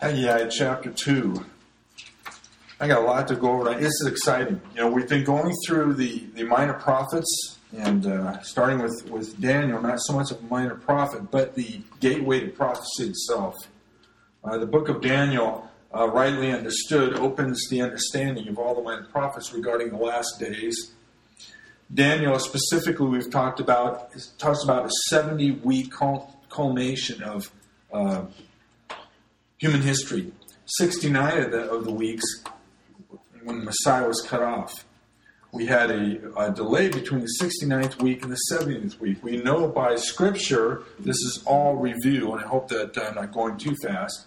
Haggai chapter 2. I got a lot to go over tonight. This is exciting. You know, we've been going through the, the minor prophets and uh, starting with, with Daniel, not so much a minor prophet, but the gateway to prophecy itself. Uh, the book of Daniel, uh, rightly understood, opens the understanding of all the minor prophets regarding the last days. Daniel, specifically, we've talked about, talks about a 70 week culmination of uh, human history. 69 of the, of the weeks when Messiah was cut off. We had a, a, delay between the 69th week and the 70th week. We know by Scripture, this is all review, and I hope that I'm not going too fast.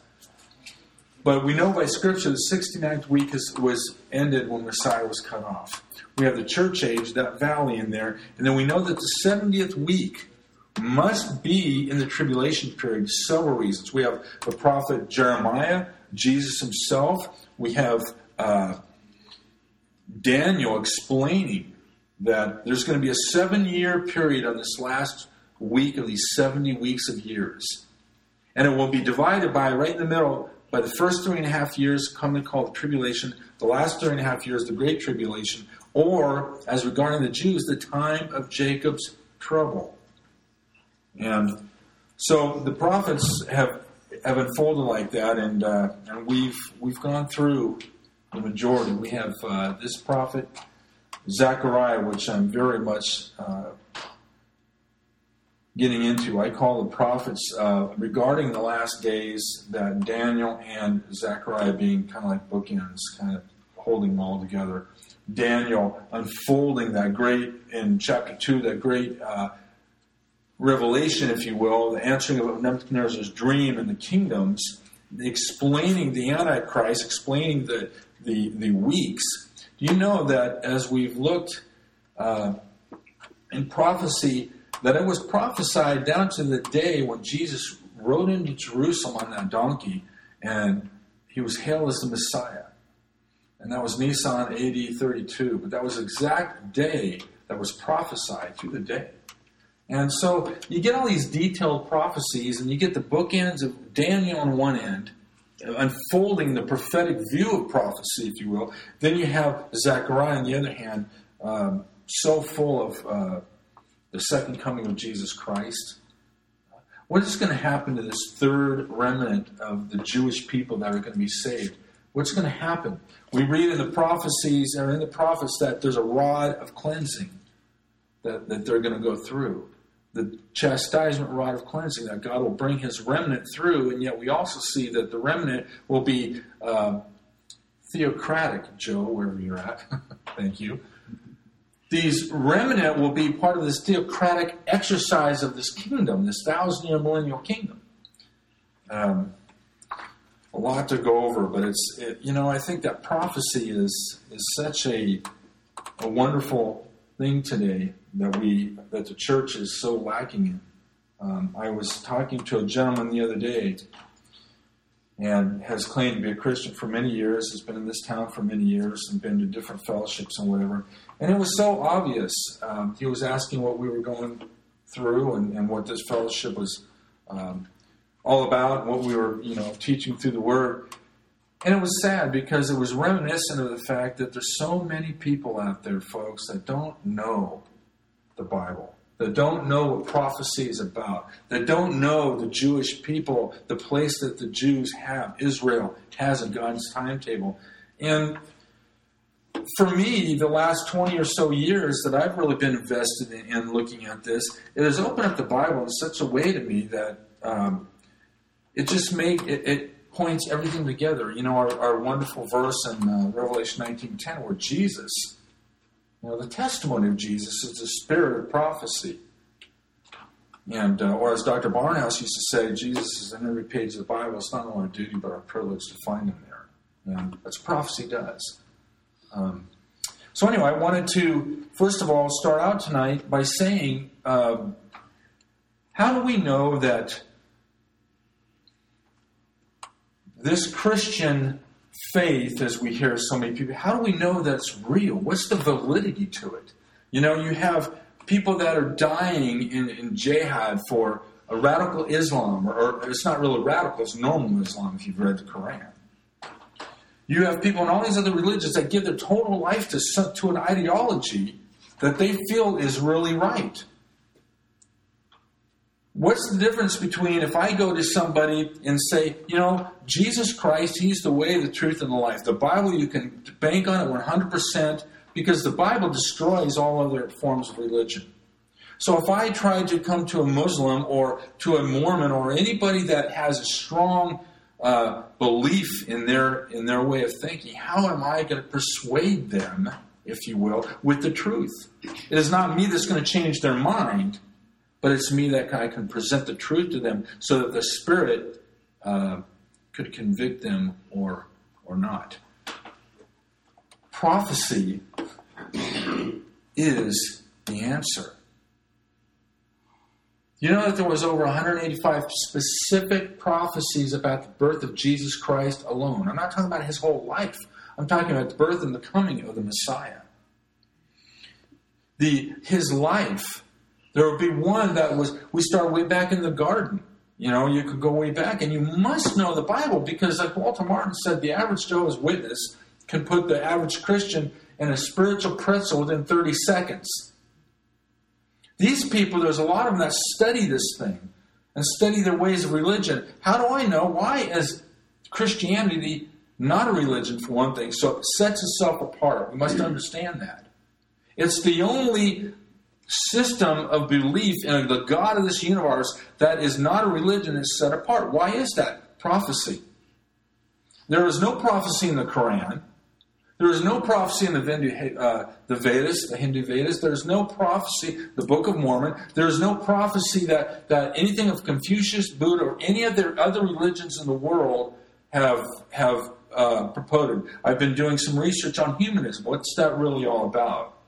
But we know by Scripture the 69th week is, was ended when Messiah was cut off. We have the church age, that valley in there, and then we know that the 70th week must be in the tribulation period. Several reasons. We have the prophet Jeremiah, Jesus himself. We have uh, Daniel explaining that there's going to be a seven year period on this last week of these 70 weeks of years. And it will be divided by, right in the middle, by the first three and a half years, commonly called the tribulation, the last three and a half years, the great tribulation, or, as regarding the Jews, the time of Jacob's trouble. And so the prophets have have unfolded like that, and uh, and we've we've gone through the majority. We have uh, this prophet Zechariah, which I'm very much uh, getting into. I call the prophets uh, regarding the last days that Daniel and Zechariah being kind of like bookends, kind of holding them all together. Daniel unfolding that great in chapter two, that great uh, revelation, if you will, the answering of Nebuchadnezzar's dream and the kingdoms, explaining the Antichrist, explaining the, the, the weeks. Do you know that as we've looked uh, in prophecy, that it was prophesied down to the day when Jesus rode into Jerusalem on that donkey and he was hailed as the Messiah. And that was Nisan AD 32. But that was exact day that was prophesied through the day. And so you get all these detailed prophecies, and you get the bookends of Daniel on one end, unfolding the prophetic view of prophecy, if you will. Then you have Zechariah on the other hand, um, so full of uh, the second coming of Jesus Christ. What is going to happen to this third remnant of the Jewish people that are going to be saved? What's going to happen? We read in the prophecies or in the prophets that there's a rod of cleansing that, that they're going to go through the chastisement rod of cleansing that God will bring his remnant through, and yet we also see that the remnant will be uh, theocratic, Joe, wherever you're at. Thank you. These remnant will be part of this theocratic exercise of this kingdom, this thousand year millennial kingdom. Um, a lot to go over, but it's it, you know I think that prophecy is is such a a wonderful thing today that we that the church is so lacking in. Um, I was talking to a gentleman the other day, and has claimed to be a Christian for many years. Has been in this town for many years and been to different fellowships and whatever. And it was so obvious. Um, he was asking what we were going through and, and what this fellowship was um, all about, and what we were, you know, teaching through the Word. And it was sad because it was reminiscent of the fact that there's so many people out there, folks, that don't know the Bible, that don't know what prophecy is about, that don't know the Jewish people, the place that the Jews have, Israel has in God's timetable. And for me, the last 20 or so years that I've really been invested in, in looking at this, it has opened up the Bible in such a way to me that um, it just made it, it, points everything together. You know, our, our wonderful verse in uh, Revelation 19:10, where Jesus you know, the testimony of Jesus is the spirit of prophecy. And, uh, or as Dr. Barnhouse used to say, Jesus is in every page of the Bible. It's not only our duty, but our privilege to find him there. And that's prophecy does. Um, so, anyway, I wanted to, first of all, start out tonight by saying, um, how do we know that this Christian faith, as we hear so many people, how do we know that's real? What's the validity to it? You know, you have people that are dying in, in jihad for a radical Islam, or, or it's not really radical, it's normal Islam if you've read the Quran. You have people in all these other religions that give their total life to, to an ideology that they feel is really right. What's the difference between if I go to somebody and say, you know, Jesus Christ, He's the way, the truth, and the life. The Bible, you can bank on it 100% because the Bible destroys all other forms of religion. So if I try to come to a Muslim or to a Mormon or anybody that has a strong uh, belief in their in their way of thinking, how am I going to persuade them, if you will, with the truth? It is not me that's going to change their mind, but it's me that I can present the truth to them so that the Spirit uh, could convict them or or not. Prophecy is the answer. You know that there was over 185 specific prophecies about the birth of Jesus Christ alone. I'm not talking about his whole life. I'm talking about the birth and the coming of the Messiah. The his life. There would be one that was we start way back in the garden. You know, you could go way back, and you must know the Bible because, like Walter Martin said, the average Jehovah's Witness can put the average Christian in a spiritual pretzel within 30 seconds. These people, there's a lot of them that study this thing and study their ways of religion. How do I know? Why is Christianity not a religion, for one thing? So it sets itself apart. We must understand that. It's the only system of belief in the God of this universe that is not a religion, it's set apart. Why is that? Prophecy. There is no prophecy in the Quran. There is no prophecy in the, Hindu, uh, the Vedas, the Hindu Vedas. There is no prophecy, the Book of Mormon. There is no prophecy that, that anything of Confucius, Buddha, or any of their other religions in the world have have uh, purported. I've been doing some research on humanism. What's that really all about?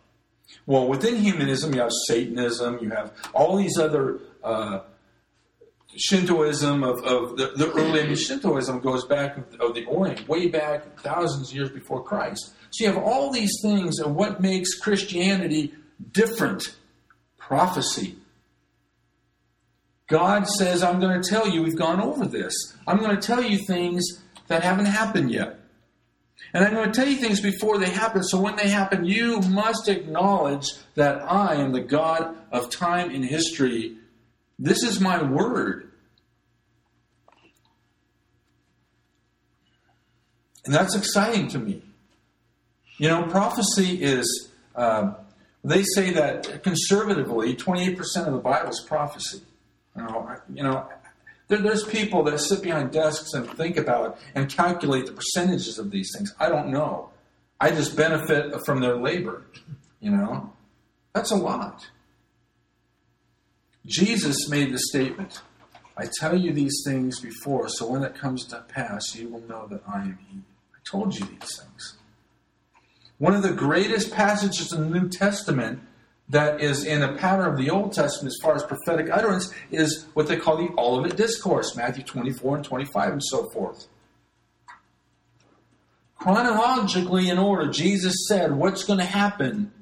Well, within humanism, you have Satanism, you have all these other uh, Shintoism of, of the, the early I mean, Shintoism goes back of the Orient, way back thousands of years before Christ. So you have all these things, and what makes Christianity different? Prophecy. God says, I'm going to tell you, we've gone over this. I'm going to tell you things that haven't happened yet. And I'm going to tell you things before they happen, so when they happen, you must acknowledge that I am the God of time and history this is my word. And that's exciting to me. You know, prophecy is, uh, they say that conservatively, 28% of the Bible is prophecy. You know, you know there's people that sit behind desks and think about and calculate the percentages of these things. I don't know. I just benefit from their labor, you know. That's a lot. Jesus made the statement, I tell you these things before, so when it comes to pass, you will know that I am He. I told you these things. One of the greatest passages in the New Testament that is in a pattern of the Old Testament as far as prophetic utterance is what they call the Olivet Discourse, Matthew 24 and 25 and so forth. Chronologically, in order, Jesus said what's going to happen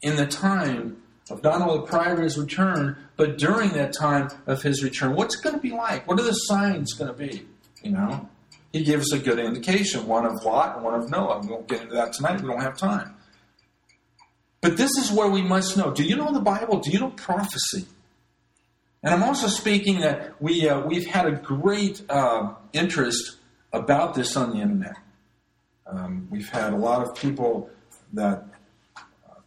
in the time of not only prior to his return, but during that time of his return. What's it going to be like? What are the signs going to be? You know, he gives a good indication one of Lot and one of Noah. We won't get into that tonight, we don't have time. But this is where we must know. Do you know the Bible? Do you know prophecy? And I'm also speaking that we, uh, we've had a great uh, interest about this on the internet. Um, we've had a lot of people that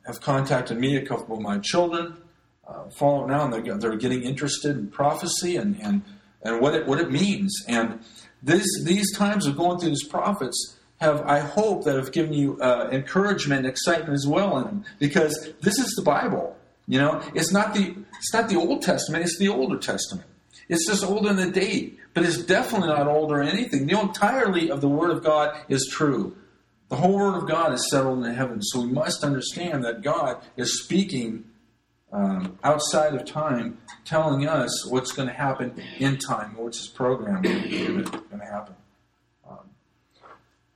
have contacted me, a couple of my children, uh, follow now, and they're, they're getting interested in prophecy and, and, and what, it, what it means. And this, these times of going through these prophets have, I hope, that have given you uh, encouragement and excitement as well in them, because this is the Bible. You know, it's not the it's not the Old Testament; it's the Older Testament. It's just older in the date, but it's definitely not older or anything. The entirely of the Word of God is true. The whole Word of God is settled in the heavens, so we must understand that God is speaking um, outside of time, telling us what's going to happen in time, what's His program going to happen.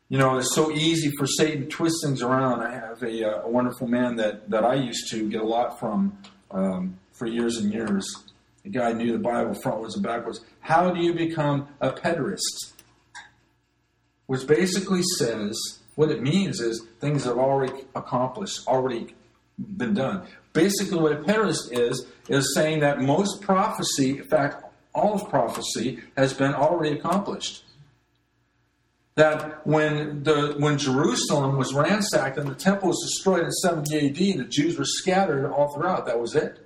You know, it's so easy for Satan to twist things around. I have a, uh, a wonderful man that, that I used to get a lot from um, for years and years The guy knew the Bible frontwards and backwards. How do you become a preterist? Which basically says what it means is things have already accomplished, already been done. Basically, what a preterist is, is saying that most prophecy, in fact, all of prophecy, has been already accomplished. That when, the, when Jerusalem was ransacked and the temple was destroyed in 70 AD the Jews were scattered all throughout, that was it.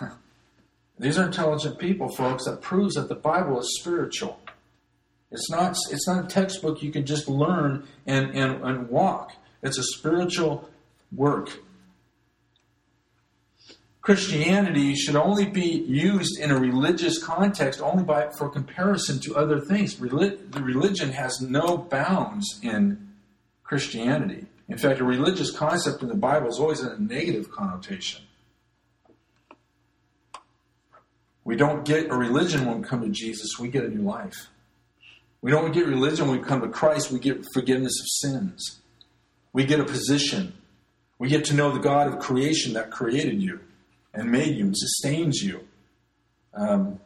These are intelligent people, folks. That proves that the Bible is spiritual. It's not, it's not a textbook you can just learn and, and, and walk. It's a spiritual work. Christianity should only be used in a religious context only by, for comparison to other things. Reli- the religion has no bounds in Christianity. In fact, a religious concept in the Bible is always in a negative connotation. We don't get a religion when we come to Jesus, we get a new life. We don't get religion when we come to Christ, we get forgiveness of sins. We get a position. We get to know the God of creation that created you and made you and sustains you. Um,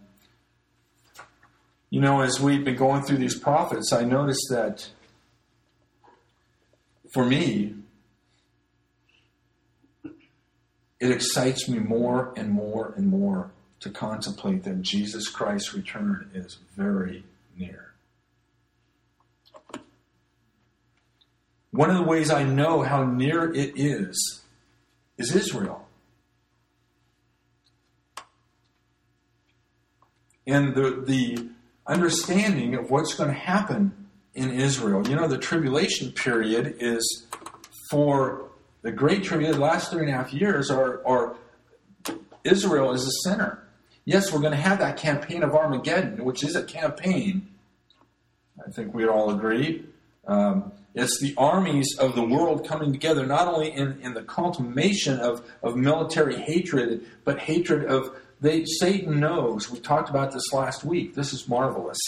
you know, as we've been going through these prophets, I noticed that for me, it excites me more and more and more to contemplate that Jesus Christ's return is very near. One of the ways I know how near it is is Israel. And the, the understanding of what's going to happen in Israel. You know, the tribulation period is for the Great Tribulation, the last three and a half years are, are Israel is the center. Yes, we're going to have that campaign of Armageddon, which is a campaign. I think we'd all agree. Um, it's the armies of the world coming together, not only in, in the consummation of, of military hatred, but hatred of they Satan knows. We talked about this last week. This is marvelous.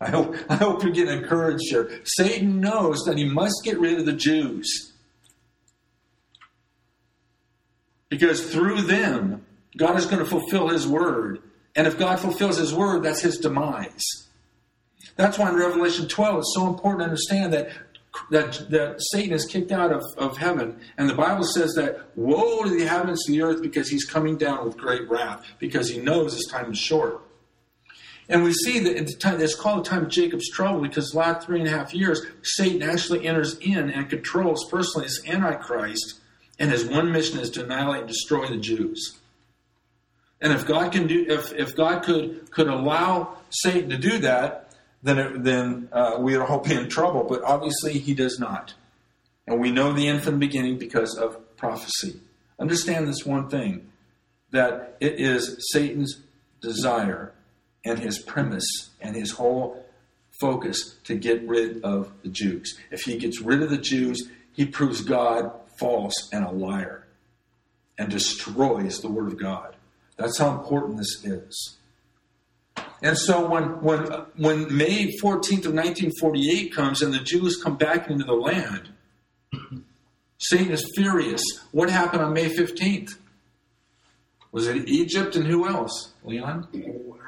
I hope I hope you're getting encouraged here. Satan knows that he must get rid of the Jews. Because through them, God is going to fulfill his word. And if God fulfills his word, that's his demise. That's why in Revelation 12 it's so important to understand that that, that Satan is kicked out of, of heaven. And the Bible says that woe to the inhabitants of the earth because he's coming down with great wrath, because he knows his time is short. And we see that at the time, it's called the time of Jacob's trouble because the last three and a half years, Satan actually enters in and controls personally as Antichrist, and his one mission is to annihilate and destroy the Jews. And if God can do, if, if God could could allow Satan to do that, then, it, then uh, we are hoping in trouble. But obviously, he does not. And we know the end from the beginning because of prophecy. Understand this one thing that it is Satan's desire and his premise and his whole focus to get rid of the Jews. If he gets rid of the Jews, he proves God false and a liar and destroys the Word of God. That's how important this is. And so when, when, when May 14th of 1948 comes and the Jews come back into the land, Satan is furious. What happened on May 15th? Was it Egypt and who else? Leon?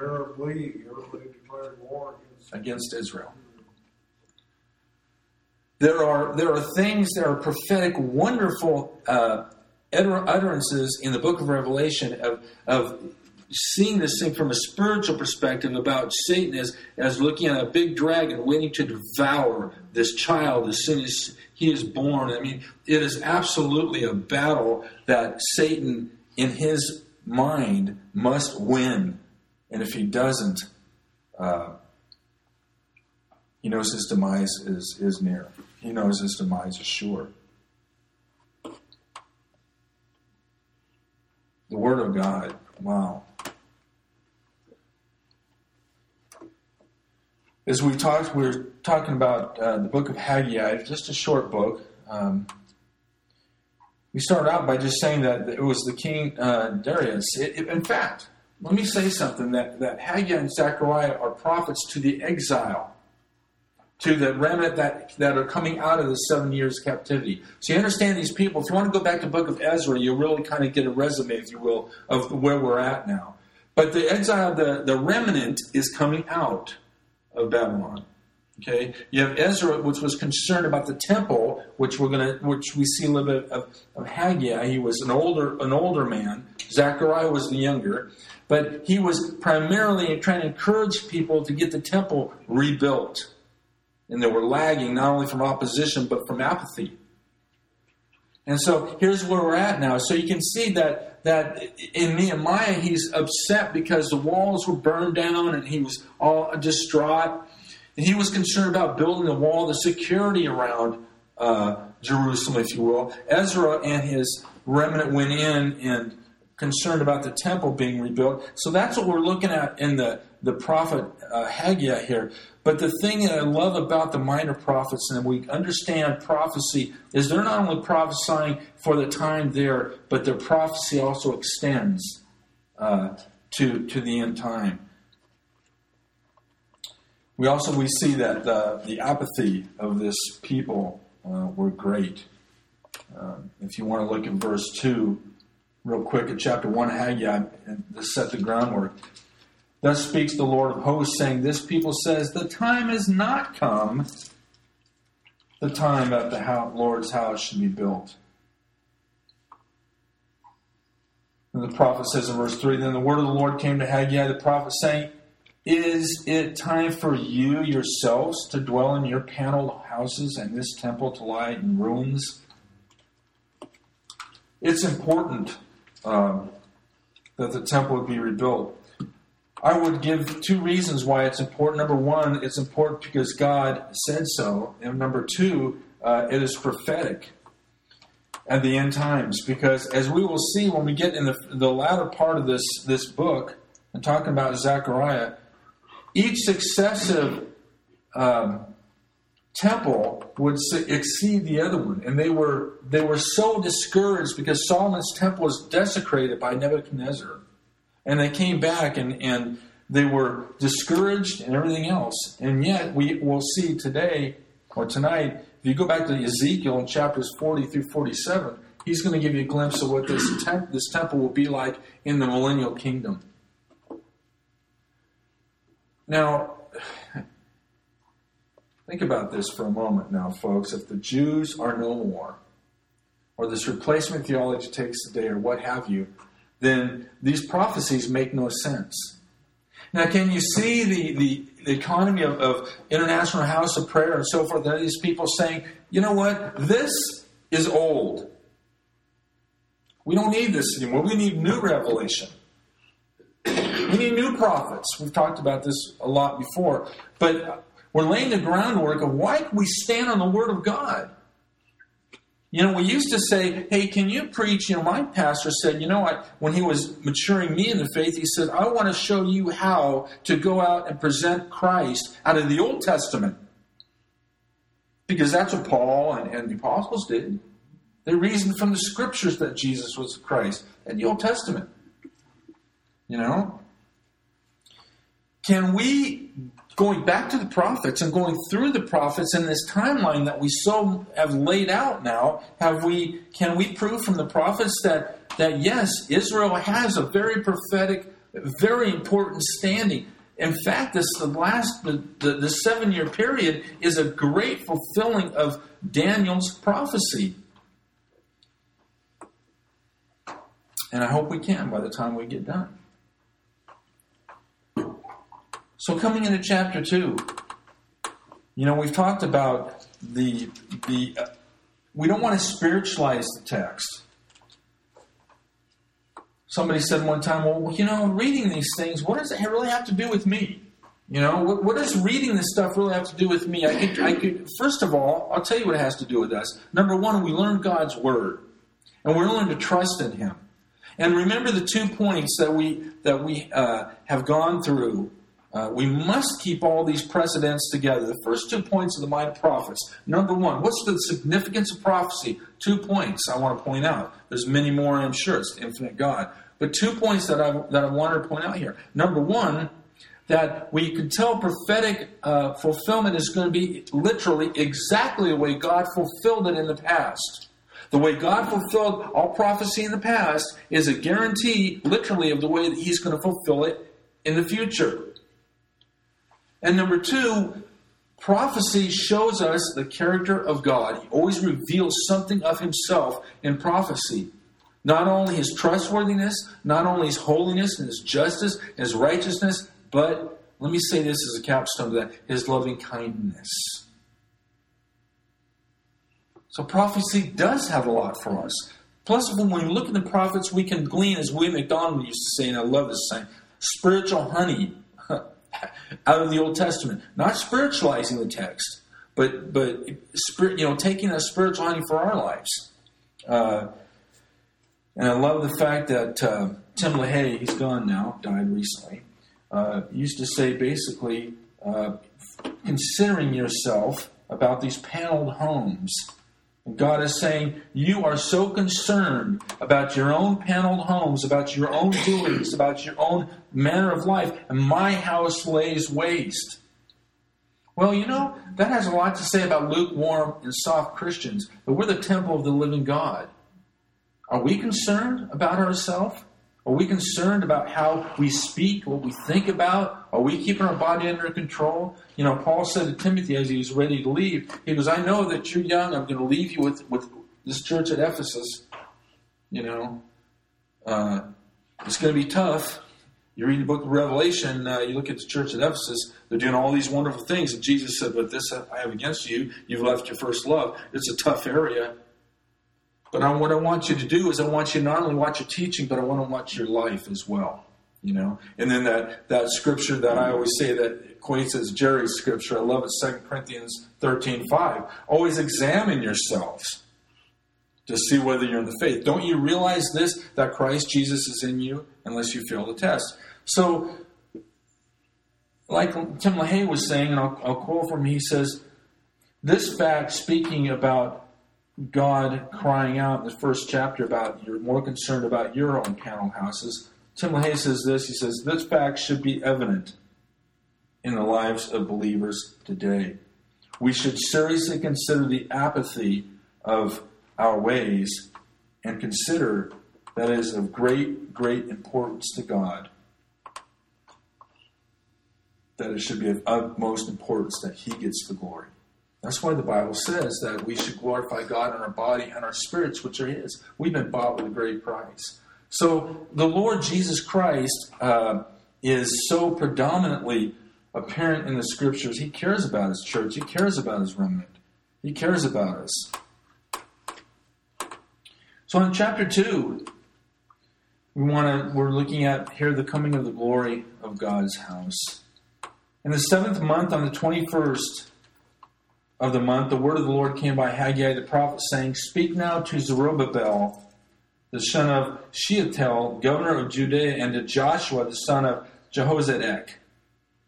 Arab League. Arab League declared war against, Israel. There are, there are things, there are prophetic, wonderful uh, utterances in the book of Revelation of, of seeing this thing from a spiritual perspective about Satan as, as looking at a big dragon waiting to devour this child as soon as he is born. I mean, it is absolutely a battle that Satan, in his mind, must win. And if he doesn't, uh, he knows his demise is, is near. He knows his demise is sure. The Word of God, wow. As we talked, we are talking about uh, the book of Haggai, just a short book. Um, we started out by just saying that it was the king uh, Darius. It, it, in fact, let me say something that, that Haggai and Zechariah are prophets to the exile. to the remnant that, that are coming out of the seven years captivity. So you understand these people. If you want to go back to the book of Ezra, you'll really kind of get a resume, if you will, of where we're at now. But the exile, the, the remnant is coming out of Babylon. Okay, you have Ezra, which was concerned about the temple, which we're gonna, which we see a little bit of, of Haggai. He was an older, an older man. Zechariah was the younger, but he was primarily trying to encourage people to get the temple rebuilt, and they were lagging not only from opposition but from apathy. And so here's where we're at now. So you can see that that in Nehemiah he's upset because the walls were burned down and he was all distraught. And he was concerned about building the wall, the security around uh, Jerusalem, if you will. Ezra and his remnant went in and concerned about the temple being rebuilt. So that's what we're looking at in the, the prophet uh, Haggai here. But the thing that I love about the minor prophets, and we understand prophecy, is they're not only prophesying for the time there, but their prophecy also extends uh, to, to the end time. We also we see that the, the apathy of this people uh, were great. Um, if you want to look at verse 2, real quick, at chapter 1 Haggai, and to set the groundwork. Thus speaks the Lord of hosts, saying, This people says, The time is not come, the time that the Lord's house should be built. And the prophet says in verse 3 Then the word of the Lord came to Haggai the prophet, saying, Is it time for you yourselves to dwell in your paneled houses and this temple to lie in ruins? It's important um, that the temple be rebuilt. I would give two reasons why it's important. Number one, it's important because God said so. And number two, uh, it is prophetic at the end times. Because as we will see when we get in the, the latter part of this, this book, and talking about Zechariah, each successive um, temple would exceed the other one, and they were they were so discouraged because Solomon's temple was desecrated by Nebuchadnezzar. And they came back and, and they were discouraged and everything else. And yet, we will see today or tonight, if you go back to Ezekiel in chapters 40 through 47, he's going to give you a glimpse of what this, temp- this temple will be like in the millennial kingdom. Now, think about this for a moment now, folks. If the Jews are no more, or this replacement theology takes the day, or what have you, then these prophecies make no sense. Now, can you see the, the, the economy of, of, International House of Prayer and so forth? There are these people saying, you know what? This is old. We don't need this anymore. We need new revelation. We need new prophets. We've talked about this a lot before. But we're laying the groundwork of why we stand on the Word of God. You know, we used to say, hey, can you preach? You know, my pastor said, you know what, when he was maturing me in the faith, he said, I want to show you how to go out and present Christ out of the Old Testament. Because that's what Paul and, and the apostles did. They reasoned from the scriptures that Jesus was Christ and the Old Testament. You know? Can we going back to the prophets and going through the prophets in this timeline that we so have laid out now have we can we prove from the prophets that that yes israel has a very prophetic very important standing? In fact this the last the, the, seven year period is a great fulfilling of daniel's prophecy. And i hope we can by the time we get done so coming into chapter two, you know, we've talked about the the. Uh, we don't want to spiritualize the text. Somebody said one time, "Well, you know, reading these things, what does it really have to do with me?" You know, what, what, does reading this stuff really have to do with me? I could, I could, first of all, I'll tell you what it has to do with us. Number one, we learn God's word, and we learn to trust in Him. And remember the two points that we that we uh, have gone through uh, we must keep all these precedents together. The first two points of the minor prophets. Number one, what's the significance of prophecy? Two points I want to point out. There's many more, I'm sure. It's infinite God. But two points that I, that I wanted to point out here. Number one, that we can tell prophetic uh, fulfillment is going to be literally exactly the way God fulfilled it in the past. The way God fulfilled all prophecy in the past is a guarantee, literally, of the way that He's going to fulfill it in the future. And number two, prophecy shows us the character of God. He always reveals something of Himself in prophecy. Not only His trustworthiness, not only His holiness and His justice, His righteousness, but let me say this as a capstone to that His loving kindness. So prophecy does have a lot for us. Plus, when we look at the prophets, we can glean, as William MacDonald used to say, and I love this saying, spiritual honey out of the Old Testament. Not spiritualizing the text, but but spirit, you know, taking a spiritual honey for our lives. Uh, and I love the fact that uh, Tim LaHaye, he's gone now, died recently, uh, used to say basically, uh, considering yourself about these paneled homes God is saying, You are so concerned about your own paneled homes, about your own doings, about your own manner of life, and my house lays waste. Well, you know, that has a lot to say about lukewarm and soft Christians, but we're the temple of the living God. Are we concerned about ourselves? Are we concerned about how we speak, what we think about? Are we keeping our body under control? You know, Paul said to Timothy as he was ready to leave, he goes, I know that you're young. I'm going to leave you with, with this church at Ephesus. You know, uh, it's going to be tough. You read the book of Revelation, uh, you look at the church at Ephesus, they're doing all these wonderful things. And Jesus said, But this I have against you. You've left your first love. It's a tough area. But I, what I want you to do is I want you not only watch your teaching, but I want to watch your life as well. You know, and then that that scripture that I always say that equates as Jerry's scripture. I love it. Second Corinthians thirteen five. Always examine yourselves to see whether you're in the faith. Don't you realize this that Christ Jesus is in you unless you fail the test? So, like Tim LaHaye was saying, and I'll, I'll quote from him. He says, "This fact, speaking about." God crying out in the first chapter about you're more concerned about your own panel houses. Tim LaHaye says this. He says, This fact should be evident in the lives of believers today. We should seriously consider the apathy of our ways and consider that is of great, great importance to God. That it should be of utmost importance that He gets the glory. That's why the Bible says that we should glorify God in our body and our spirits, which are His. We've been bought with a great price. So the Lord Jesus Christ uh, is so predominantly apparent in the Scriptures. He cares about His church. He cares about His remnant. He cares about us. So in chapter two, we want to we're looking at here the coming of the glory of God's house. In the seventh month, on the twenty first of the month, the word of the Lord came by Haggai the prophet, saying, Speak now to Zerubbabel, the son of Shealtiel, governor of Judea, and to Joshua, the son of Jehozadak,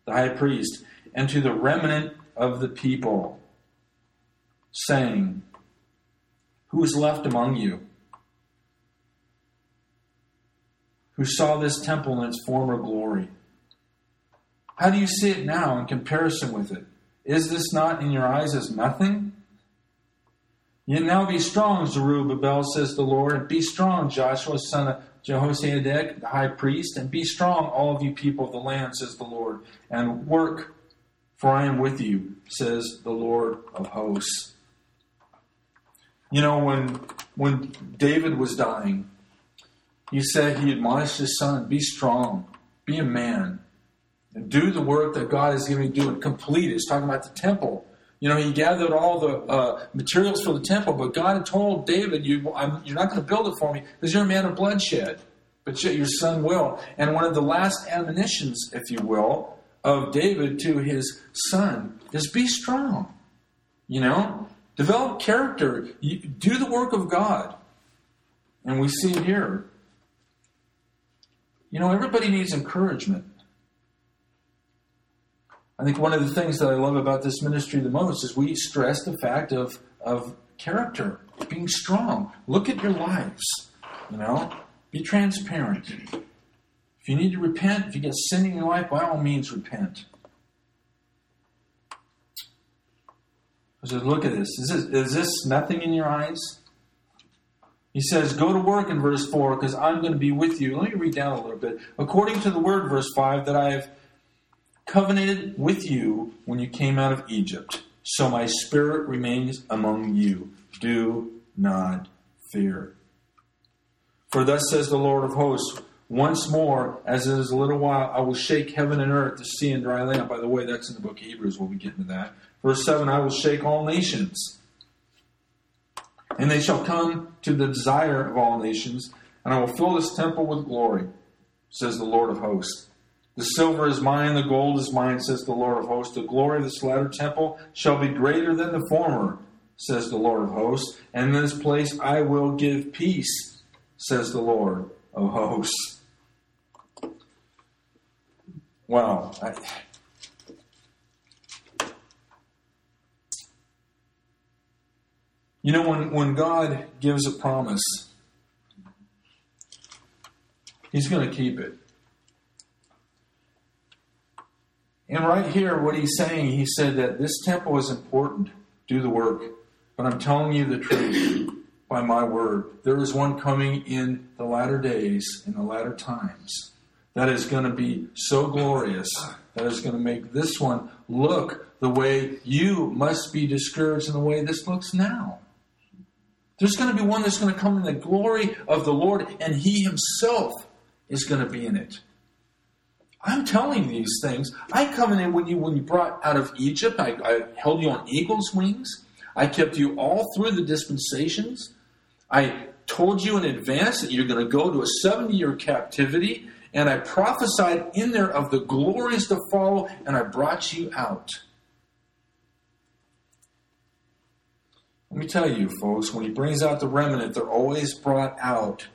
the high priest, and to the remnant of the people, saying, Who is left among you? Who saw this temple in its former glory? How do you see it now in comparison with it? Is this not in your eyes as nothing? Yet now be strong, Zerubbabel, says the Lord, and be strong, Joshua, son of Jehozadak, the high priest, and be strong, all of you people of the land, says the Lord, and work, for I am with you, says the Lord of hosts. You know, when when David was dying, he said he admonished his son, be strong, be a man, and do the work that God has given you to do and complete it. He's talking about the temple. You know, he gathered all the uh, materials for the temple, but God had told David, you, you're not going to build it for me because you're a man of bloodshed, but your son will. And one of the last admonitions, if you will, of David to his son is be strong. You know, develop character, you, do the work of God. And we see it here. You know, everybody needs encouragement. I think one of the things that I love about this ministry the most is we stress the fact of, of character, being strong. Look at your lives, you know, be transparent. If you need to repent, if you get sin in your life, by all means repent. I said, look at this. Is, this. is this nothing in your eyes? He says, Go to work in verse 4 because I'm going to be with you. Let me read down a little bit. According to the word, verse 5, that I have covenanted with you when you came out of Egypt. So my spirit remains among you. Do not fear. For thus says the Lord of hosts, once more, as it is a little while, I will shake heaven and earth, the sea and dry land. By the way, that's in the book of Hebrews. We'll be getting to that. Verse 7 I will shake all nations, and they shall come to the desire of all nations, and I will fill this temple with glory, says the Lord of hosts. The silver is mine, the gold is mine, says the Lord of hosts. The glory of this latter temple shall be greater than the former, says the Lord of hosts. And in this place I will give peace, says the Lord of hosts. Wow. I, You know, when, when God gives a promise, He's going to keep it. And right here, what He's saying, He said that this temple is important. Do the work. But I'm telling you the truth by my word. There is one coming in the latter days, in the latter times, that is going to be so glorious, that is going to make this one look the way you must be discouraged in the way this looks now. There's going to be one that's going to come in the glory of the Lord, and He Himself is going to be in it. I'm telling you these things. I covenanted with you when you brought out of Egypt. I, I held you on eagle's wings. I kept you all through the dispensations. I told you in advance that you're going to go to a 70 year captivity, and I prophesied in there of the glories to follow, and I brought you out. Let me tell you, folks, when he brings out the remnant, they're always brought out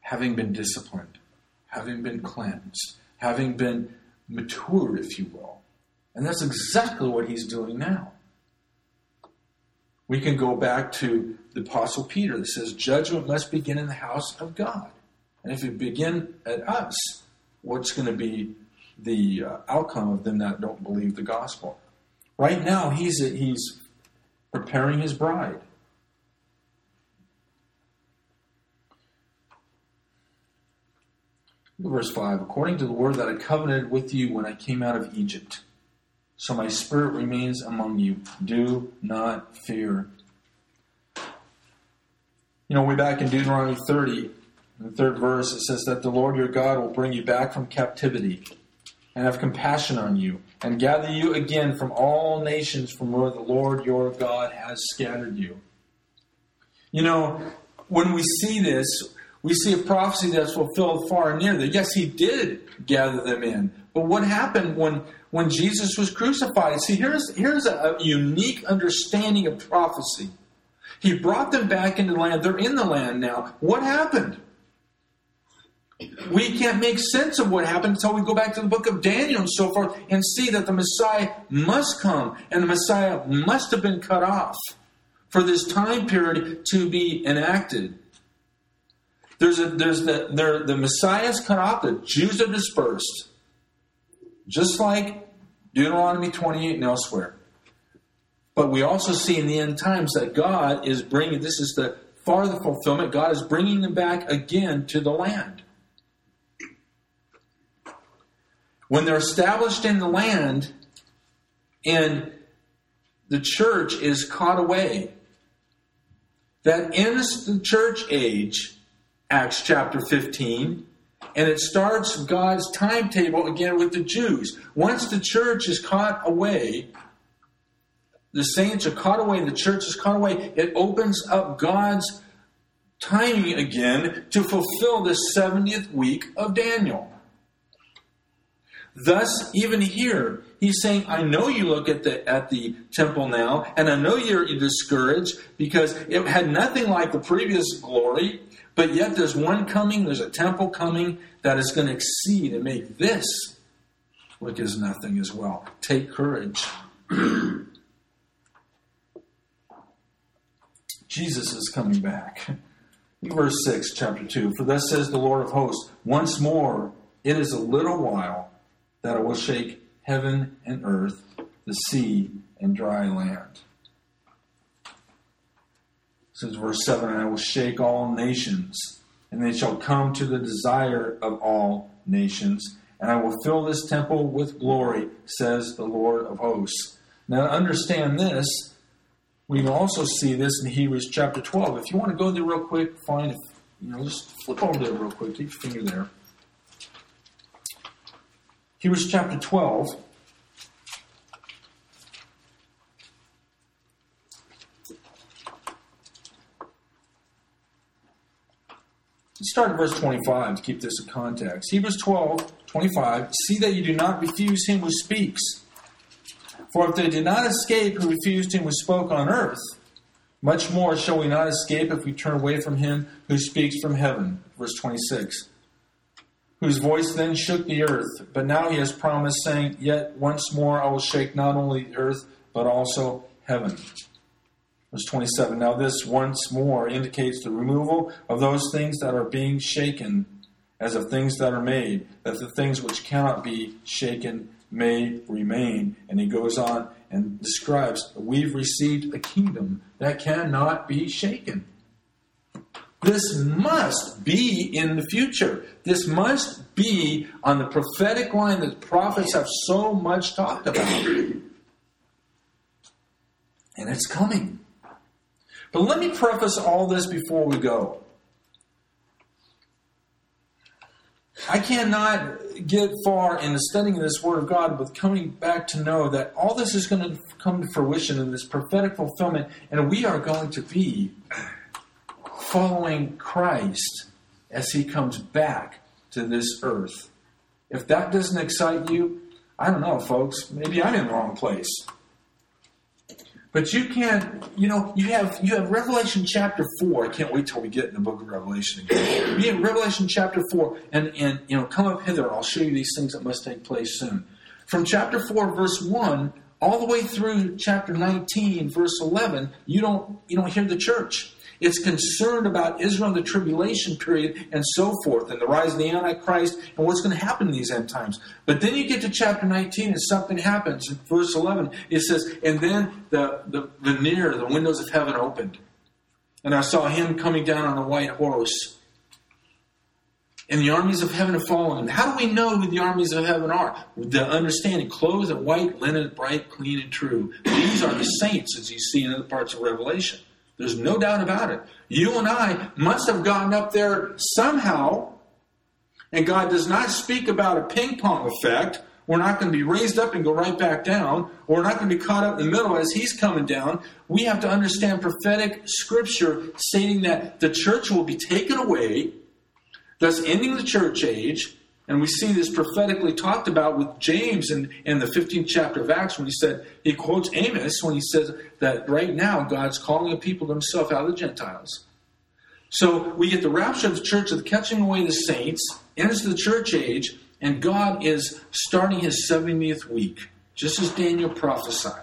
having been disciplined, having been cleansed, having been matured, if you will. And that's exactly what he's doing now. We can go back to the Apostle Peter that says, Judgment must begin in the house of God. And if it begin at us, what's going to be the uh, outcome of them that don't believe the gospel? Right now, he's, he's preparing his bride. Verse 5 According to the word that I covenanted with you when I came out of Egypt, so my spirit remains among you. Do not fear. You know, way back in Deuteronomy 30, the third verse, it says that the Lord your God will bring you back from captivity and have compassion on you, and gather you again from all nations from where the Lord your God has scattered you. You know, when we see this, we see a prophecy that's fulfilled far and near. That yes, he did gather them in. But what happened when when Jesus was crucified? See, here's here's a, a unique understanding of prophecy. He brought them back into the land. They're in the land now. What happened? We can't make sense of what happened until we go back to the book of Daniel and so forth and see that the Messiah must come and the Messiah must have been cut off for this time period to be enacted. There's a there's the there the Messiah is cut off, the Jews are dispersed. Just like Deuteronomy 28 and elsewhere. But we also see in the end times that God is bringing this is the farther fulfillment. God is bringing them back again to the land. when they're established in the land and the church is caught away, that ends the church age, Acts chapter 15, and it starts God's timetable again with the Jews. Once the church is caught away, the saints are caught away, the church is caught away, it opens up God's timing again to fulfill the 70th week of Daniel. Thus, even here, he's saying, I know you look at the at the temple now, and I know you're discouraged because it had nothing like the previous glory, but yet there's one coming, there's a temple coming that is going to exceed and make this look as nothing as well. Take courage. Jesus is coming back. Verse 6, chapter 2 For thus says the Lord of hosts, once more It is a little while that I will shake heaven and earth, the sea and dry land. Is verse 7 And I will shake all nations, and they shall come to the desire of all nations. And I will fill this temple with glory, says the Lord of hosts. Now, to understand this, we can also see this in Hebrews chapter 12. If you want to go there real quick, find, you know, just flip over there real quick. Keep your finger there. Hebrews chapter 12. Let's start at verse 25 to keep this in context. Hebrews 12, 25. See that you do not refuse him who speaks. For if they did not escape who refused him who spoke on earth, much more shall we not escape if we turn away from him who speaks from heaven. Verse 26. Whose voice then shook the earth, but now he has promised, saying, Yet once more I will shake not only the earth, but also heaven. Verse 27 Now this once more indicates the removal of those things that are being shaken as of things that are made, that the things which cannot be shaken may remain. And he goes on and describes we've received a kingdom that cannot be shaken. This must be in the future. This must be on the prophetic line that the prophets have so much talked about. And it's coming. But let me preface all this before we go. I cannot get far in the studying of this Word of God with coming back to know that all this is going to come to fruition in this prophetic fulfillment, and we are going to be following Christ as He comes back to this earth. If that doesn't excite you, I don't know, folks. Maybe I'm in the wrong place. But you can't, you know, you have you have Revelation chapter four. I can't wait till we get in the book of Revelation again. You have Revelation chapter four, and and you know, come up hither. I'll show you these things that must take place soon. From chapter four, verse one, all the way through chapter nineteen, verse eleven, you don't you don't hear the church. It's concerned about Israel in the tribulation period and so forth, and the rise of the Antichrist and what's going to happen in these end times. But then you get to chapter 19 and something happens. In verse 11, it says, And then the, the, the near, the windows of heaven opened. And I saw him coming down on a white horse. And the armies of heaven are fallen. How do we know who the armies of heaven are? The understanding, clothed in white, linen, bright, clean, and true. These are the saints, as you see in other parts of Revelation. There's no doubt about it. You and I must have gotten up there somehow, and God does not speak about a ping pong effect. We're not going to be raised up and go right back down. We're not going to be caught up in the middle as He's coming down. We have to understand prophetic scripture stating that the church will be taken away, thus ending the church age, and we see this prophetically talked about with James in, in the 15th chapter of Acts when he said, he quotes Amos when he says that right now God's calling a people to himself out of the Gentiles. So we get the rapture of the church of the catching away the saints, enters the church age, and God is starting his 70th week, just as Daniel prophesied.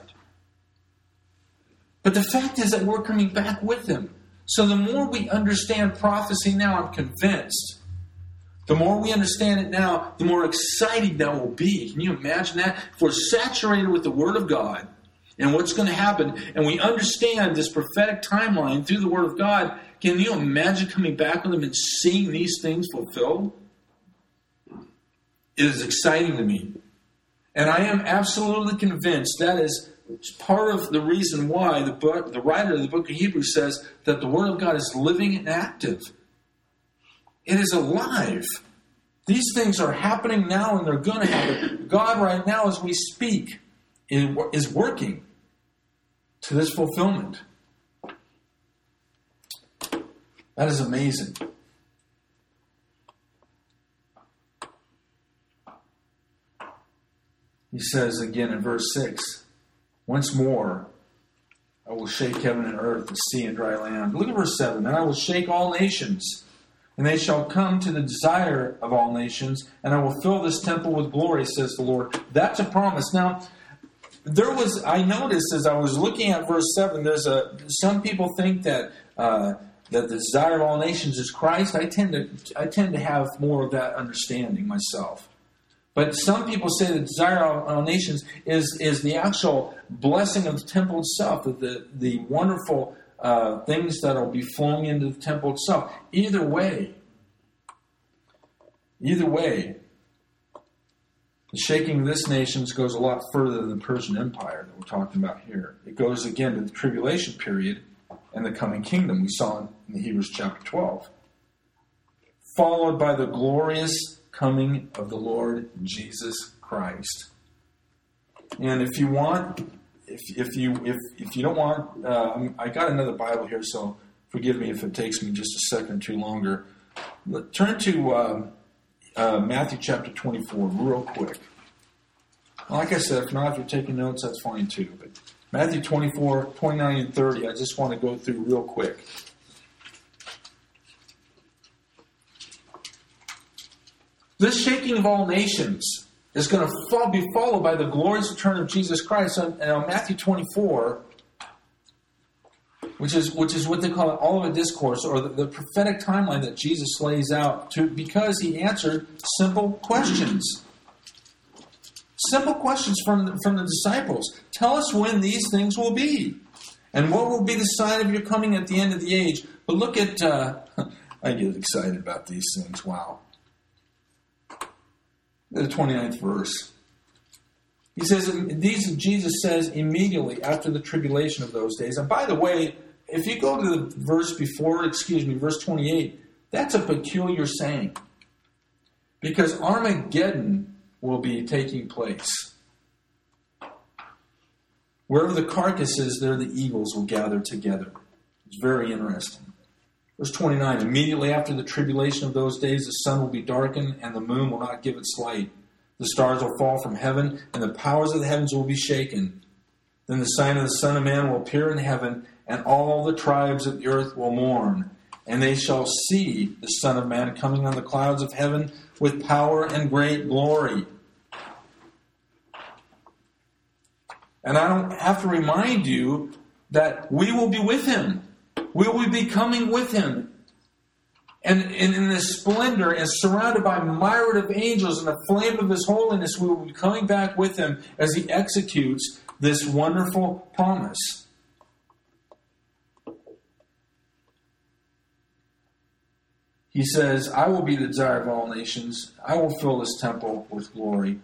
But the fact is that we're coming back with him. So the more we understand prophecy now, I'm convinced the more we understand it now, the more exciting that will be. Can you imagine that? If we're saturated with the Word of God and what's going to happen, and we understand this prophetic timeline through the Word of God, can you imagine coming back with them and seeing these things fulfilled? It is exciting to me. And I am absolutely convinced that is part of the reason why the book, the writer of the book of Hebrews says that the Word of God is living and active. It is alive. These things are happening now and they're going to happen. God, right now, as we speak, is working to this fulfillment. That is amazing. He says again in verse 6 Once more I will shake heaven and earth, the sea and dry land. Look at verse 7 And I will shake all nations and they shall come to the desire of all nations, and I will fill this temple with glory, says the Lord. That's a promise. Now, there was I noticed as I was looking at verse seven. There's a some people think that uh, that the desire of all nations is Christ, I tend to I tend to have more of that understanding myself. But some people say the desire of all nations is is the actual blessing of the temple itself, the the wonderful uh, things that will be flowing into the temple itself. Either way, either way, the shaking of this nation goes a lot further than the Persian Empire that we're talking about here. It goes again to the tribulation period and the coming kingdom we saw in, in Hebrews chapter 12. Followed by the glorious coming of the Lord Jesus Christ. And if you want, if, if you if, if you don't want, uh, I got another Bible here, so forgive me if it takes me just a second too longer. Turn to uh, uh, Matthew chapter 24 real quick. Like I said, if not, if you're taking notes, that's fine too. But Matthew 24, 29, and 30, I just want to go through real quick. This shaking of all nations is going to be followed by the glorious return of Jesus Christ. And on Matthew 24, which is which is what they call Olivet discourse or the, the, prophetic timeline that Jesus lays out to because he answered simple questions. Simple questions from from the disciples. Tell us when these things will be, and what will be the sign of your coming at the end of the age. But look at uh, I get excited about these things. Wow. The 29th verse. He says, these Jesus says immediately after the tribulation of those days. And by the way, if you go to the verse before, excuse me, verse 28, that's a peculiar saying. Because Armageddon will be taking place. Wherever the carcass is, there the eagles will gather together. It's very interesting. Verse 29 Immediately after the tribulation of those days, the sun will be darkened, and the moon will not give its light. The stars will fall from heaven, and the powers of the heavens will be shaken. Then the sign of the Son of Man will appear in heaven, and all the tribes of the earth will mourn. And they shall see the Son of Man coming on the clouds of heaven with power and great glory. And I don't have to remind you that we will be with him. We will be coming with him. And, in this splendor and surrounded by myriad of angels and the flame of his holiness, we will be coming back with him as he executes this wonderful promise. He says, I will be the desire of all nations. I will fill this temple with glory.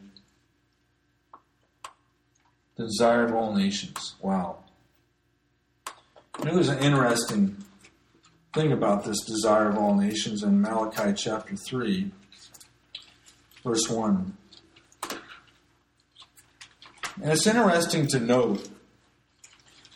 The desire of all nations. Wow. You know, there's an interesting thing about this desire of all nations in Malachi chapter 3, verse 1. And it's interesting to note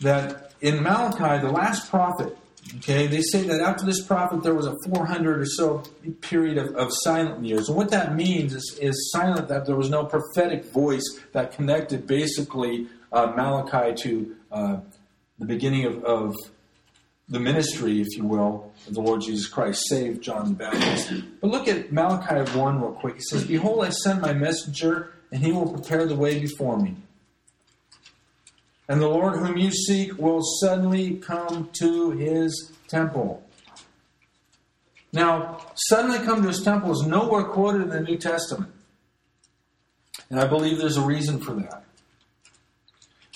that in Malachi, the last prophet, Okay, they say that after this prophet there was a 400 or so period of, of silent years. And what that means is, is silent, that there was no prophetic voice that connected basically uh, Malachi to uh, the beginning of, of, the ministry, if you will, of the Lord Jesus Christ, saved John the Baptist. But look at Malachi 1 real quick. It says, Behold, I send my messenger, and he will prepare the way before me. And the Lord whom you seek will suddenly come to his temple. Now, suddenly come to his temple is nowhere quoted in the New Testament. And I believe there's a reason for that.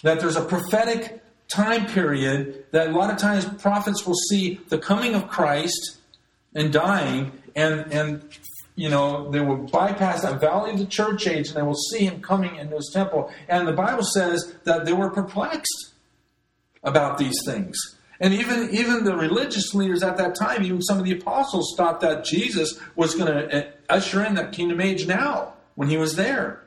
That there's a prophetic time period that a lot of times prophets will see the coming of Christ and dying, and, and you know, they will bypass that valley of the church age and they will see him coming into his temple. And the Bible says that they were perplexed about these things. And even, even the religious leaders at that time, even some of the apostles, thought that Jesus was going to uh, usher in that kingdom age now when he was there.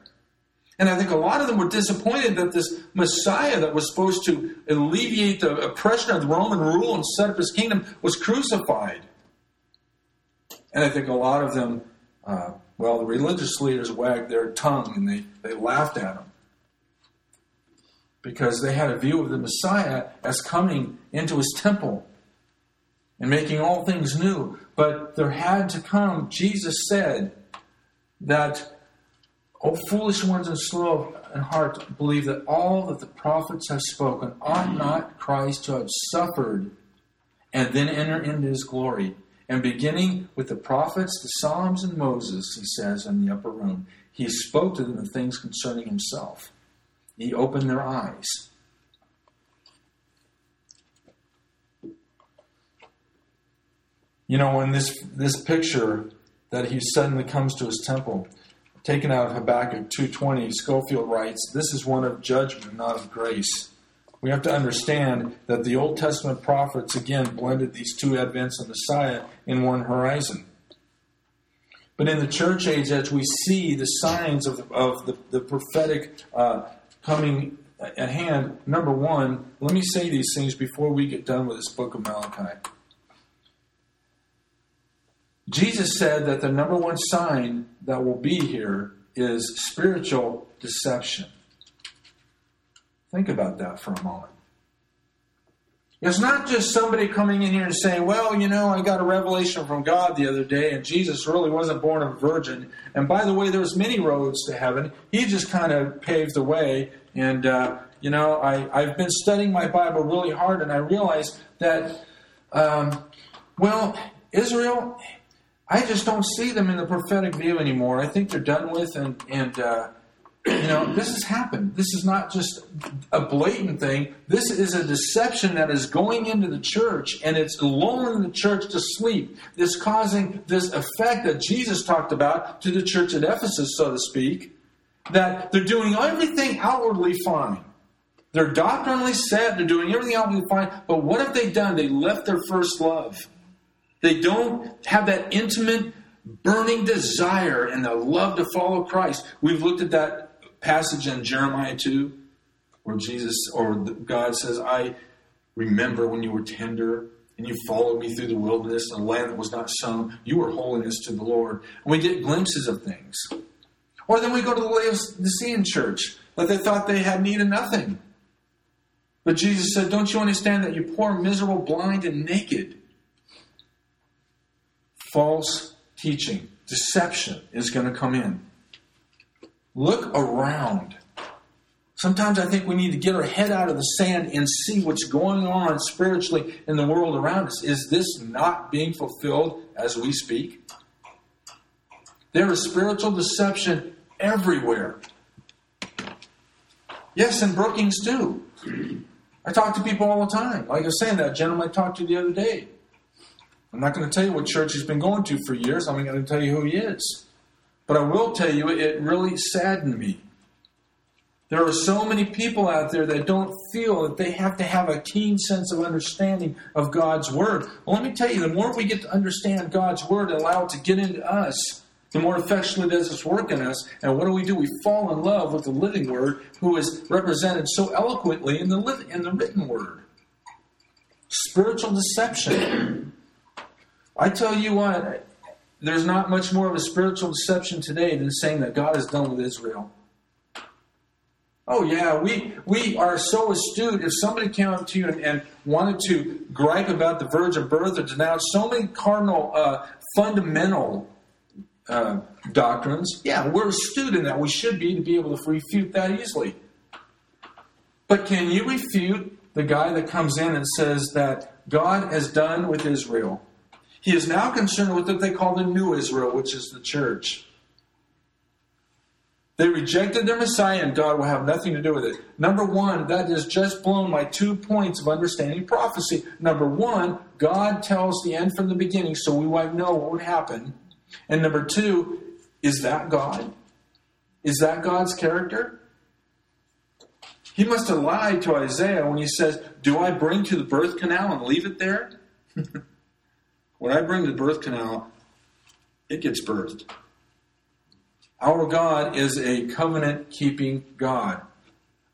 And I think a lot of them were disappointed that this Messiah that was supposed to alleviate the oppression of the Roman rule and set up his kingdom was crucified. And I think a lot of them uh, well, the religious leaders wagged their tongue and they, they laughed at him because they had a view of the Messiah as coming into his temple and making all things new. But there had to come, Jesus said, that, O foolish ones and slow in heart, believe that all that the prophets have spoken ought not Christ to have suffered and then enter into his glory. And beginning with the prophets, the Psalms, and Moses, he says in the upper room, he spoke to them of things concerning himself. He opened their eyes. You know, when this, this picture that he suddenly comes to his temple, taken out of Habakkuk 2.20, Scofield writes, This is one of judgment, not of grace. We have to understand that the Old Testament prophets, again, blended these two advents of Messiah in one horizon. But in the church age, as we see the signs of, of the, the prophetic uh, coming at hand, number one, let me say these things before we get done with this book of Malachi. Jesus said that the number one sign that will be here is spiritual deception. Think about that for a moment. It's not just somebody coming in here and saying, Well, you know, I got a revelation from God the other day, and Jesus really wasn't born of a virgin. And by the way, there's many roads to heaven. He just kind of paved the way. And, uh, you know, I, I've been studying my Bible really hard, and I realized that, um, well, Israel, I just don't see them in the prophetic view anymore. I think they're done with, and, and uh, you know, this has happened. This is not just a blatant thing. This is a deception that is going into the church and it's lulling the church to sleep. It's causing this effect that Jesus talked about to the church at Ephesus, so to speak, that they're doing everything outwardly fine. They're doctrinally set, they're doing everything outwardly fine, but what have they done? They left their first love. They don't have that intimate, burning desire and the love to follow Christ. We've looked at that passage in Jeremiah 2 where Jesus or God says, I remember when you were tender and you followed me through the wilderness and a land that was not sown. You were holiness to the Lord. And we get glimpses of things. Or then we go to the Laodicean church, that they thought they had need of nothing. But Jesus said, Don't you understand that you're poor, miserable, blind, and naked? False teaching, deception is going to come in. Look around. Sometimes I think we need to get our head out of the sand and see what's going on spiritually in the world around us. Is this not being fulfilled as we speak? There is spiritual deception everywhere. Yes, in Brookings too. I talk to people all the time. Like I was saying, that gentleman I talked to the other day. I'm not going to tell you what church he's been going to for years. I'm not going to tell you who he is. But I will tell you, it really saddened me. There are so many people out there that don't feel that they have to have a keen sense of understanding of God's Word. Well, let me tell you, the more we get to understand God's Word and allow it to get into us, the more effectually does this work in us. And what do we do? We fall in love with the living Word, who is represented so eloquently in the, in the written Word. Spiritual deception. I tell you what, there's not much more of a spiritual deception today than saying that God is done with Israel. Oh yeah, we we are so astute. If somebody came up to you and, and wanted to gripe about the virgin birth or denounce so many cardinal uh, fundamental uh, doctrines, yeah, we're astute in that. We should be to be able to refute that easily. But can you refute the guy that comes in and says that God has done with Israel? He is now concerned with what they call the new Israel, which is the church. They rejected their Messiah, and God will have nothing to do with it. Number one, that has just blown my two points of understanding prophecy. Number one, God tells the end from the beginning, so we might know what would happen. And number two, is that God? Is that God's character? He must have lied to Isaiah when he says, Do I bring to the birth canal and leave it there? When I bring the birth canal, it gets birthed. Our God is a covenant keeping God.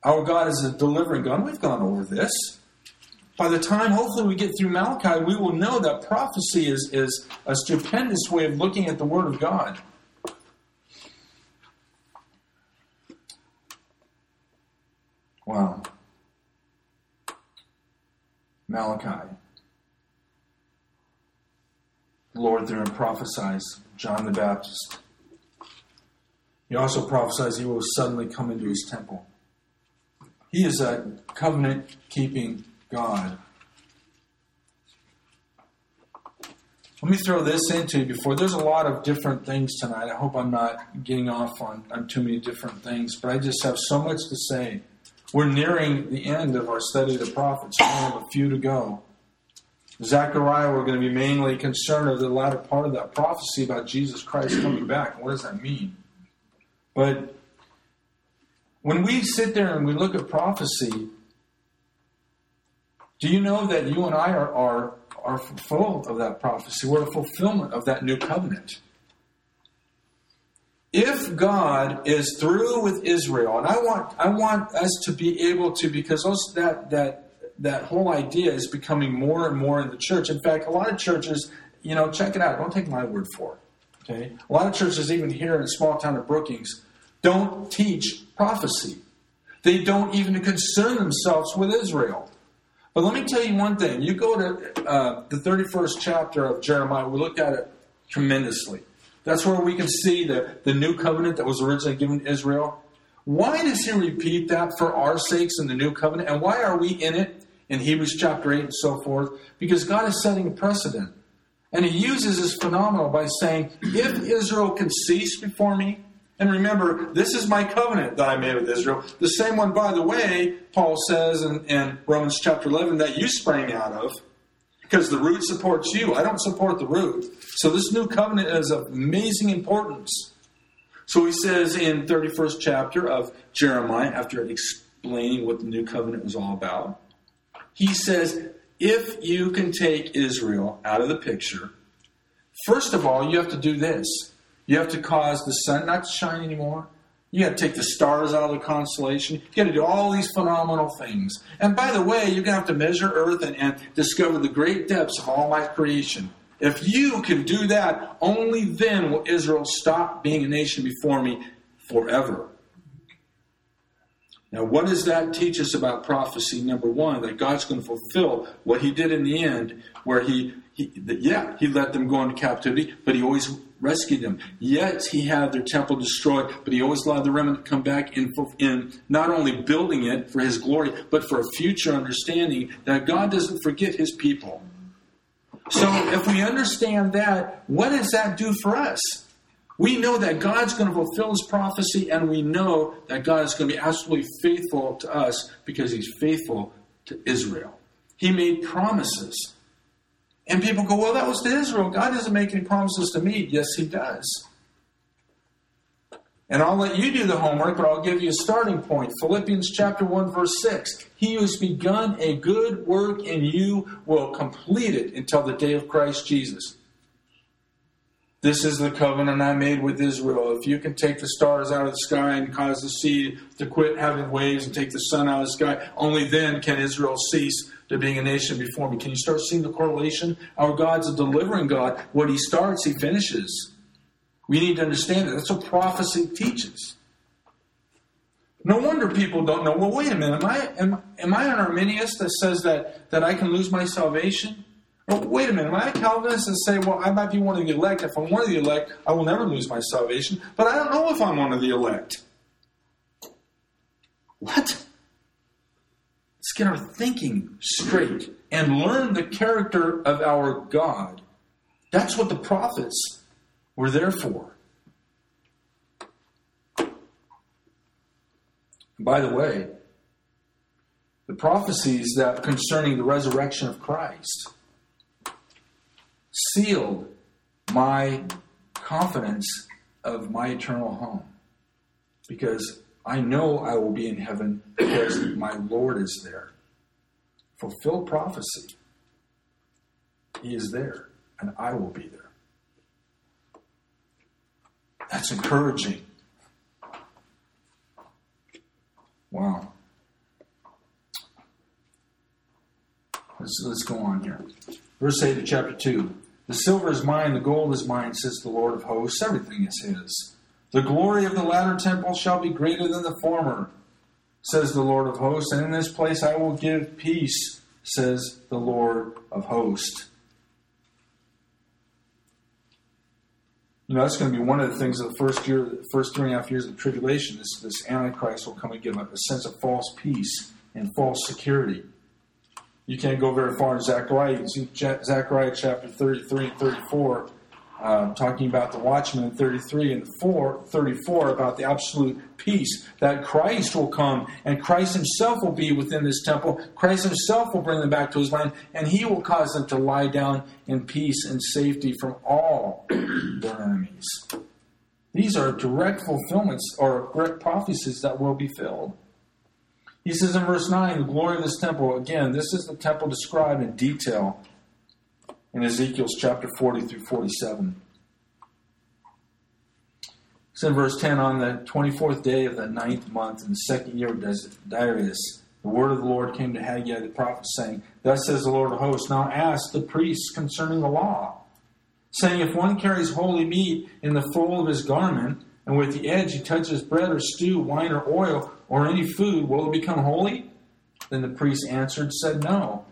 Our God is a delivering God. We've gone over this. By the time, hopefully, we get through Malachi, we will know that prophecy is, is a stupendous way of looking at the Word of God. Wow. Malachi. Lord there and prophesies John the Baptist. He also prophesies he will suddenly come into his temple. He is a covenant keeping God. Let me throw this into you before. There's a lot of different things tonight. I hope I'm not getting off on, on too many different things, but I just have so much to say. We're nearing the end of our study of the prophets. We have a few to go. Zechariah, we're going to be mainly concerned with the latter part of that prophecy about Jesus Christ coming back. What does that mean? But when we sit there and we look at prophecy, do you know that you and I are, are, are full of that prophecy? We're a fulfillment of that new covenant. If God is through with Israel, and I want I want us to be able to, because those, that that that whole idea is becoming more and more in the church. In fact, a lot of churches, you know, check it out. Don't take my word for it. Okay, a lot of churches, even here in the small town of Brookings, don't teach prophecy. They don't even concern themselves with Israel. But let me tell you one thing. You go to uh, the 31st chapter of Jeremiah, we look at it tremendously. That's where we can see the, the new covenant that was originally given to Israel. Why does he repeat that for our sakes in the new covenant? And why are we in it in Hebrews chapter 8 and so forth? Because God is setting a precedent. And he uses this phenomenon by saying, If Israel can cease before me, and remember, this is my covenant that I made with Israel. The same one, by the way, Paul says in, in, Romans chapter 11 that you sprang out of because the root supports you. I don't support the root. So this new covenant is of amazing importance. So he says in 31st chapter of Jeremiah, after explaining what the new covenant was all about, he says, if you can take Israel out of the picture, first of all, you have to do this you have to cause the sun not to shine anymore. You got to take the stars out of the constellation. You got to do all these phenomenal things. And by the way, you're going to have to measure Earth and, and discover the great depths of all my creation. If you can do that, only then will Israel stop being a nation before me forever. Now, what does that teach us about prophecy? Number one, that God's going to fulfill what He did in the end, where He, he yeah, He let them go into captivity, but He always rescued them. Yet he had their temple destroyed, but he always allowed the remnant to come back in, in not only building it for his glory, but for a future understanding that God doesn't forget his people. So if we understand that, what does that do for us? We know that God's going to fulfill his prophecy, and we know that God is going to be absolutely faithful to us because he's faithful to Israel. He made promises. And people go, well, that was to Israel. God doesn't make any promises to me. Yes, He does. And I'll let you do the homework, but I'll give you a starting point. Philippians chapter 1, verse 6. He who has begun a good work in you will complete it until the day of Christ Jesus. This is the covenant I made with Israel. If you can take the stars out of the sky and cause the sea to quit having waves and take the sun out of the sky, only then can Israel cease to being a nation before me. Can you start seeing the correlation? Our God's a delivering God. What He starts, He finishes. We need to understand that. That's what prophecy teaches. No wonder people don't know. Well, wait a minute. Am I am, am I an Arminian that says that that I can lose my salvation? Well, wait a minute. Am I a Calvinist and say, well, I might be one of the elect. If I'm one of the elect, I will never lose my salvation. But I don't know if I'm one of the elect. What? Let's get our thinking straight and learn the character of our God. That's what the prophets were there for. By the way, the prophecies that concerning the resurrection of Christ sealed my confidence of my eternal home because I know I will be in heaven because my Lord is there. Fulfill prophecy. He is there, and I will be there. That's encouraging. Wow. Let's, let's go on here. Verse 8 of chapter 2. The silver is mine, the gold is mine, says the Lord of hosts. Everything is his. The glory of the latter temple shall be greater than the former, says the Lord of hosts. And in this place I will give peace, says the Lord of hosts. You know, that's going to be one of the things of the first year, the first three and a half years of tribulation. This, this Antichrist will come and give a sense of false peace and false security. You can't go very far in Zechariah. You can see Zechariah chapter 33 and 34, uh, talking about the watchman in 33 and 4, 34 about the absolute peace that Christ will come and Christ himself will be within this temple. Christ himself will bring them back to his land and he will cause them to lie down in peace and safety from all their enemies. These are direct fulfillments or direct prophecies that will be filled. He says in verse 9, the glory of this temple, again, this is the temple described in detail in Ezekiel's chapter 40 through 47. It's in verse 10 on the 24th day of the ninth month in the second year of Darius, the word of the Lord came to Haggai the prophet, saying, Thus says the Lord of hosts, Now ask the priests concerning the law, saying, If one carries holy meat in the fold of his garment, and with the edge he touches bread or stew, wine or oil, or any food, will it become holy? Then the priest answered, said, No.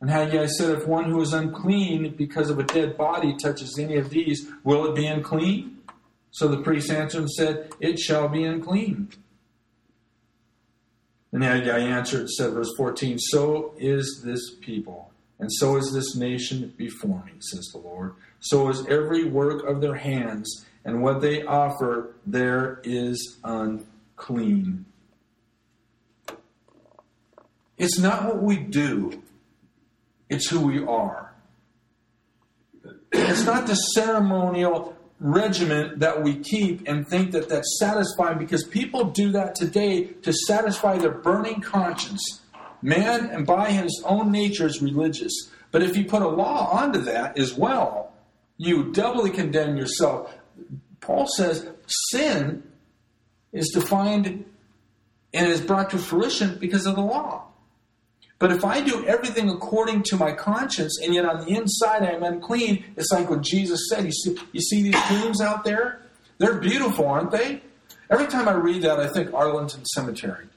And Haggai said, If one who is unclean because of a dead body touches any of these, will it be unclean? So the priest answered and said, It shall be unclean. And Haggai answered, said, verse 14, So is this people, and so is this nation before me, says the Lord. So is every work of their hands, and what they offer there is unclean. It's not what we do, it's who we are. It's not the ceremonial regiment that we keep and think that that's satisfying because people do that today to satisfy their burning conscience. Man, and by his own nature, is religious. But if you put a law onto that as well, you doubly condemn yourself. Paul says sin is defined and is brought to fruition because of the law. But if I do everything according to my conscience, and yet on the inside I am unclean, it's like what Jesus said. You see, you see these tombs out there? They're beautiful, aren't they? Every time I read that, I think Arlington Cemetery.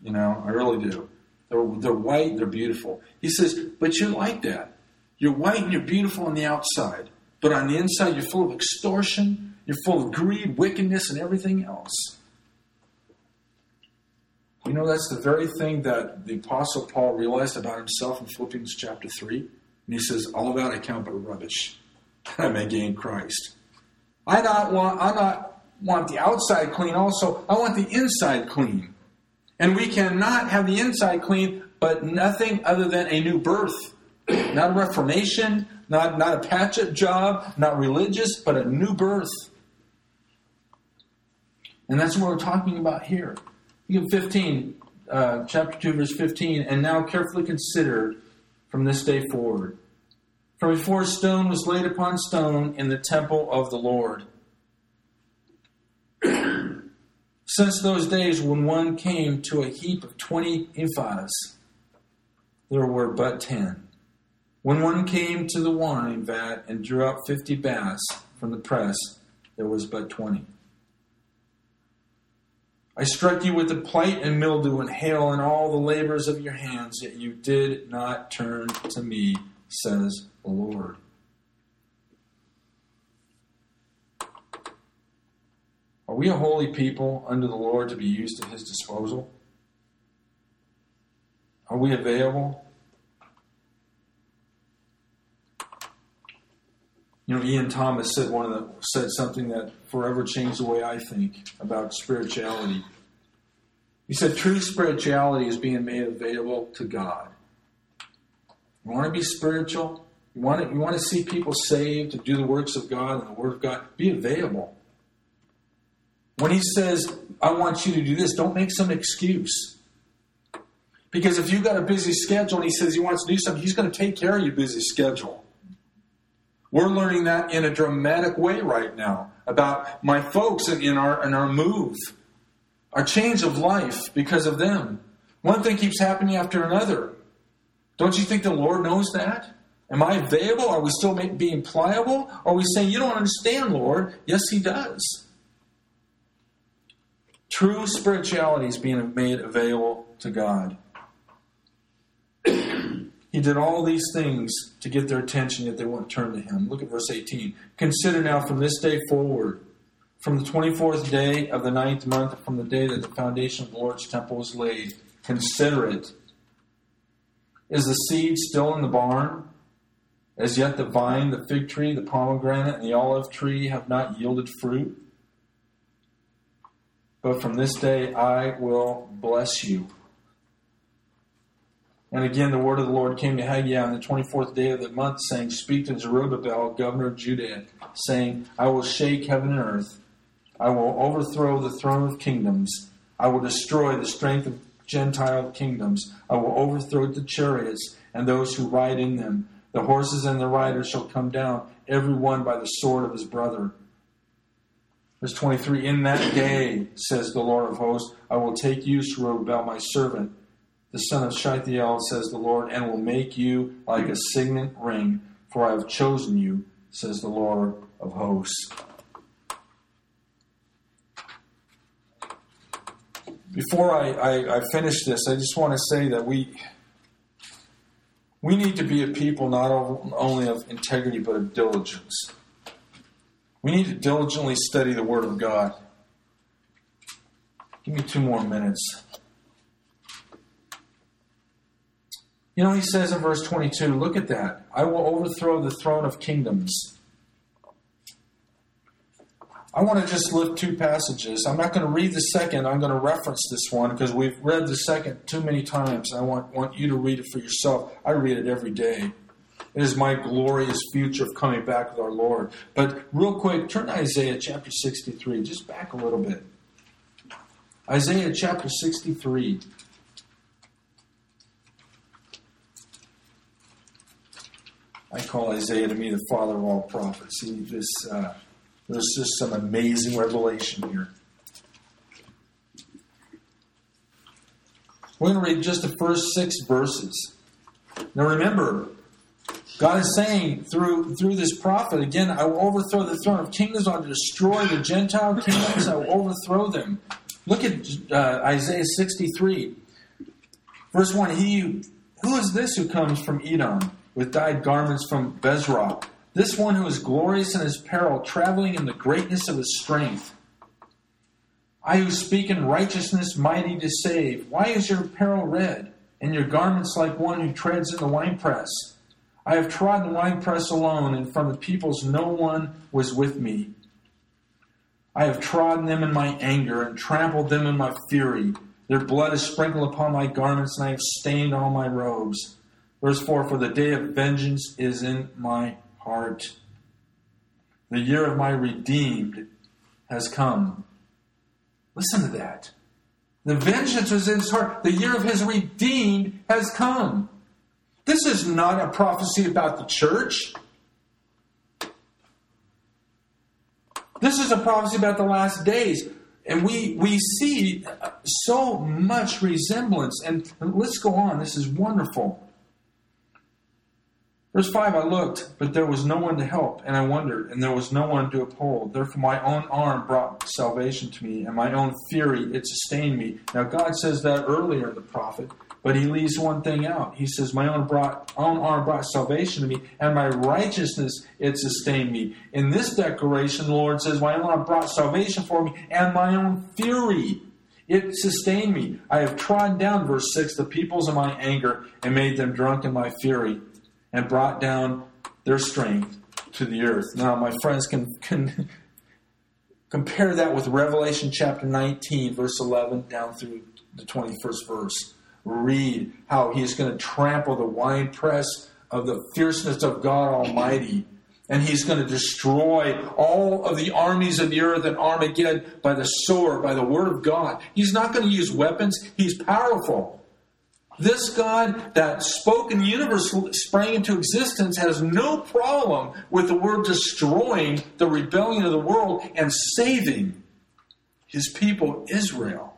You know, I really do. They're, they're white, they're beautiful. He says, but you're like that. You're white and you're beautiful on the outside. But on the inside, you're full of extortion, you're full of greed, wickedness, and everything else. You know, that's the very thing that the Apostle Paul realized about himself in Philippians chapter 3. And he says, All that I count but rubbish. That I may gain Christ. I not want I not want the outside clean also. I want the inside clean. And we cannot have the inside clean, but nothing other than a new birth. Not a reformation, not, not a patch up job, not religious, but a new birth. And that's what we're talking about here. You 15, uh, chapter 2, verse 15, and now carefully considered from this day forward. For before stone was laid upon stone in the temple of the Lord. Since those days when one came to a heap of twenty ephahs, there were but ten. When one came to the wine vat and drew out fifty baths from the press, there was but twenty. I struck you with the plight and mildew and hail and all the labors of your hands, yet you did not turn to me, says the Lord. Are we a holy people under the Lord to be used at his disposal? Are we available? You know, Ian Thomas said one of the said something that forever changed the way I think about spirituality. He said true spirituality is being made available to God. You want to be spiritual? You want to, you want to see people saved and do the works of God and the Word of God? Be available. When he says, I want you to do this, don't make some excuse. Because if you've got a busy schedule and he says he wants to do something, he's going to take care of your busy schedule. We're learning that in a dramatic way right now about my folks and in our in our move, our change of life because of them. One thing keeps happening after another. Don't you think the Lord knows that? Am I available? Are we still being pliable? Are we saying, You don't understand, Lord? Yes, He does. True spirituality is being made available to God. He did all these things to get their attention, yet they won't turn to him. Look at verse 18. Consider now from this day forward, from the 24th day of the ninth month, from the day that the foundation of the Lord's temple was laid, consider it. Is the seed still in the barn? As yet the vine, the fig tree, the pomegranate, and the olive tree have not yielded fruit. But from this day I will bless you. And again, the word of the Lord came to Haggai on the 24th day of the month, saying, Speak to Zerubbabel, governor of Judah, saying, I will shake heaven and earth. I will overthrow the throne of kingdoms. I will destroy the strength of Gentile kingdoms. I will overthrow the chariots and those who ride in them. The horses and the riders shall come down, every one by the sword of his brother. Verse 23 In that day, says the Lord of hosts, I will take you, Zerubbabel, my servant, the son of Shealtiel, says the Lord, and will make you like a signet ring, for I have chosen you, says the Lord of hosts. Before I, I, I finish this, I just want to say that we we need to be a people not only of integrity but of diligence. We need to diligently study the Word of God. Give me two more minutes. You know, he says in verse 22, look at that. I will overthrow the throne of kingdoms I want to just lift two passages. I'm not going to read the second. I'm going to reference this one because we've read the second too many times. I want, want you to read it for yourself. I read it every day. It is my glorious future of coming back with our Lord. But real quick, turn to Isaiah chapter 63. Just back a little bit. Isaiah chapter 63. I call Isaiah to me the father of all prophets. He just. Uh, there's just some amazing revelation here. We're going to read just the first six verses. Now remember, God is saying through through this prophet again, I will overthrow the throne of kingdoms. I will destroy the Gentile kingdoms. I will overthrow them. Look at uh, Isaiah 63, verse one. He who is this who comes from Edom with dyed garments from Bozrah? This one who is glorious in his peril, traveling in the greatness of his strength. I who speak in righteousness, mighty to save. Why is your apparel red, and your garments like one who treads in the winepress? I have trodden the winepress alone, and from the peoples no one was with me. I have trodden them in my anger, and trampled them in my fury. Their blood is sprinkled upon my garments, and I have stained all my robes. Verse 4 For the day of vengeance is in my heart. The year of my redeemed has come. Listen to that. The vengeance was in his heart. The year of his redeemed has come. This is not a prophecy about the church. This is a prophecy about the last days. And we, we see so much resemblance. And let's go on. This is wonderful. Verse 5 I looked, but there was no one to help, and I wondered, and there was no one to uphold. Therefore, my own arm brought salvation to me, and my own fury it sustained me. Now, God says that earlier in the prophet, but he leaves one thing out. He says, My own, brought, own arm brought salvation to me, and my righteousness it sustained me. In this declaration, the Lord says, My own arm brought salvation for me, and my own fury it sustained me. I have trodden down, verse 6, the peoples of my anger, and made them drunk in my fury and brought down their strength to the earth. Now, my friends can, can compare that with Revelation chapter 19, verse 11 down through the 21st verse. Read how he is going to trample the winepress of the fierceness of God Almighty. And he's going to destroy all of the armies of the earth and Armageddon by the sword, by the word of God. He's not going to use weapons. He's powerful. This God that spoke and the universe sprang into existence has no problem with the word destroying the rebellion of the world and saving his people Israel.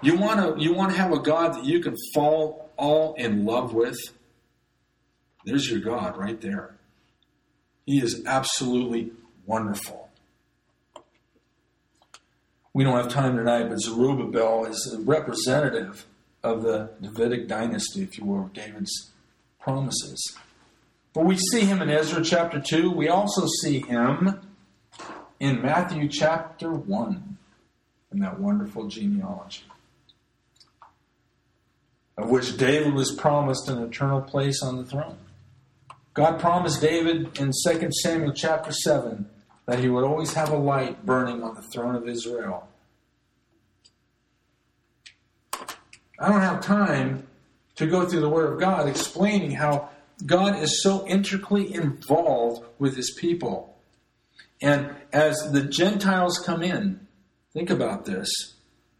You want to you want to have a God that you can fall all in love with? There's your God right there. He is absolutely wonderful. We don't have time tonight, but Zerubbabel is a representative of the Davidic dynasty, if you will, David's promises. But we see him in Ezra chapter 2. We also see him in Matthew chapter 1 in that wonderful genealogy. of which David was promised an eternal place on the throne. God promised David in 2 Samuel chapter 7 that he would always have a light burning on the throne of Israel. I don't have time to go through the Word of God explaining how God is so intricately involved with His people. And as the Gentiles come in, think about this.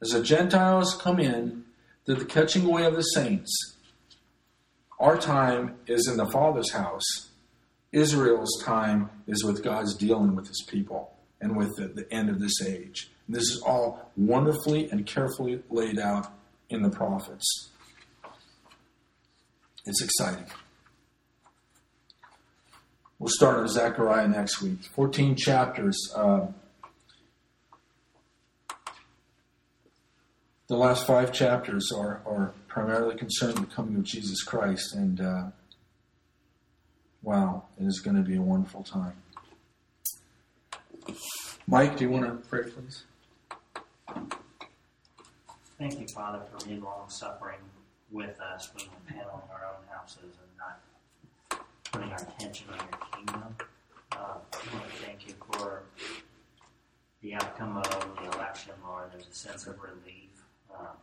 As the Gentiles come in to the catching away of the saints, our time is in the Father's house. Israel's time is with God's dealing with his people and with the, the end of this age. And this is all wonderfully and carefully laid out in the prophets. It's exciting. We'll start with Zechariah next week. 14 chapters. Uh, the last five chapters are, are primarily concerned with the coming of Jesus Christ. And uh, wow, it is going to be a wonderful time. Mike, do you want to pray, please? Thank you, Father, for being long suffering with us when we're handling our own houses and not putting our attention on your kingdom. Uh, I want to thank you for the outcome of the election, Lord. There's a sense of relief. Uh,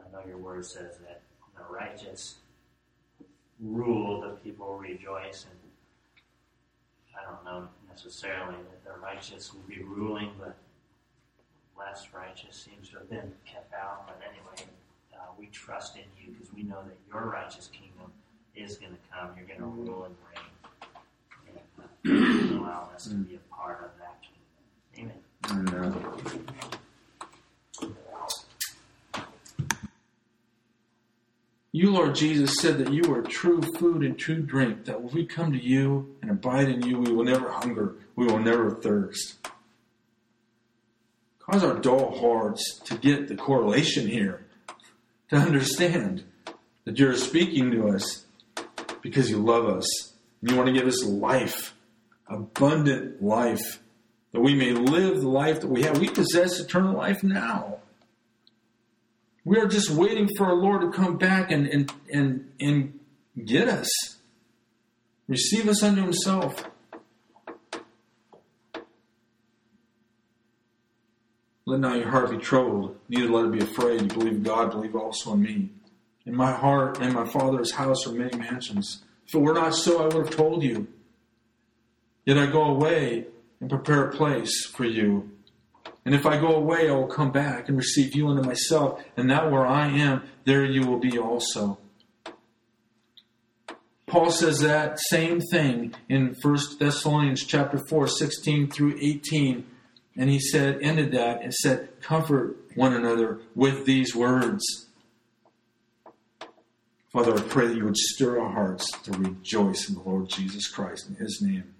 I know your word says that the righteous rule, the people rejoice, and I don't know necessarily that the righteous will be ruling, but less righteous seems to have been kept out. But anyway, uh, we trust in you because we know that your righteous kingdom is going to come. You're going to rule and reign. And allow us to be a part of that kingdom. Amen. Amen. You, Lord Jesus, said that you are true food and true drink, that if we come to you and abide in you, we will never hunger, we will never thirst. Cause our dull hearts to get the correlation here, to understand that you're speaking to us because you love us. You want to give us life, abundant life, that we may live the life that we have. We possess eternal life now. We are just waiting for our Lord to come back and, and, and, and get us, receive us unto Himself. Let not your heart be troubled, neither let it be afraid. You believe in God, believe also in me. In my heart and my Father's house are many mansions. If it were not so, I would have told you. Yet I go away and prepare a place for you. And if I go away, I will come back and receive you unto myself, and that where I am, there you will be also. Paul says that same thing in 1 Thessalonians chapter 4, 16 through 18. And he said, ended that and said, comfort one another with these words. Father, I pray that you would stir our hearts to rejoice in the Lord Jesus Christ. In his name,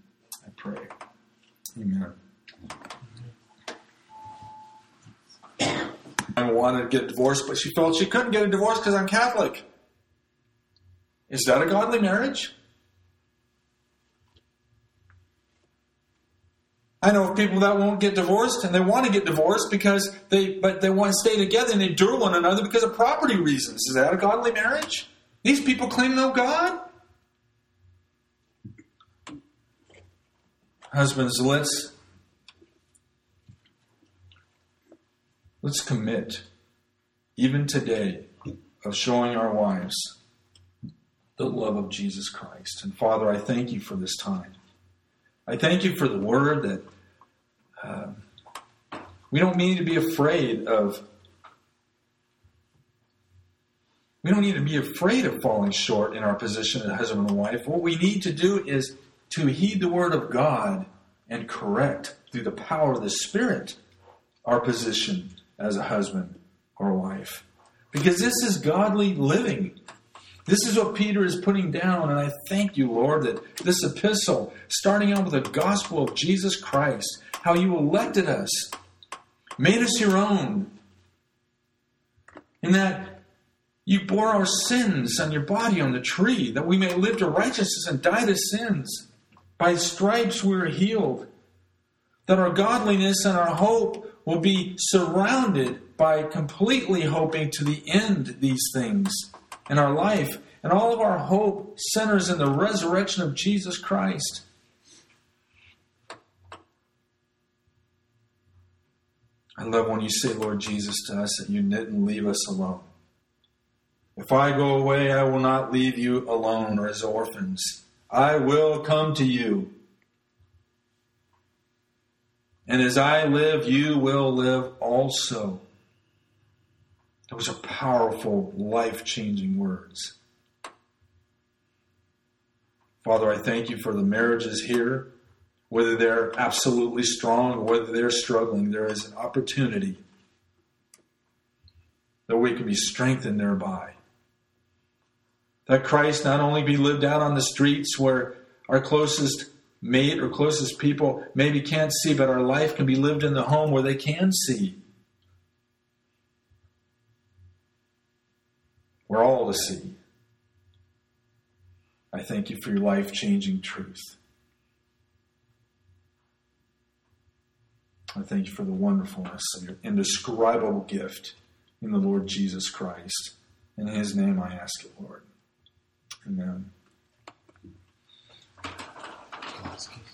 I pray. Amen. I wanted to get divorced, but she felt she couldn't get a divorce because I'm Catholic. Is that a godly marriage? I know people that won't get divorced and they want to get divorced because they but they want to stay together and they endure one another because of property reasons. Is that a godly marriage? These people claim no God. Husbands, let's Let's commit, even today, of showing our wives the love of Jesus Christ. And Father, I thank you for this time. I thank you for the word that uh, we don't need to be afraid of. We don't need to be afraid of falling short in our position as husband and wife. What we need to do is to heed the word of God and correct through the power of the Spirit our position as a husband or a wife. Because this is godly living. This is what Peter is putting down, and I thank you, Lord, that this epistle, starting out with the gospel of Jesus Christ, how you elected us, made us your own, and that you bore our sins on your body on the tree, that we may live to righteousness and die to sins. By stripes we are healed, that our godliness and our hope will be surrounded by completely hoping to the end these things in our life. And all of our hope centers in the resurrection of Jesus Christ. I love when you say, Lord Jesus, to us that you didn't leave us alone. If I go away, I will not leave you alone or as orphans. I will come to you. And as I live, you will live also. Those are powerful, life changing words. Father, I thank you for the marriages here. Whether they're absolutely strong or whether they're struggling, there is an opportunity that we can be strengthened thereby. That Christ not only be lived out on the streets where our closest mate or closest people maybe can't see, but our life can be lived in the home where they can see. We're all to see. I thank you for your life changing truth. I thank you for the wonderfulness of your indescribable gift in the Lord Jesus Christ. In his name I ask it, Lord. Amen asking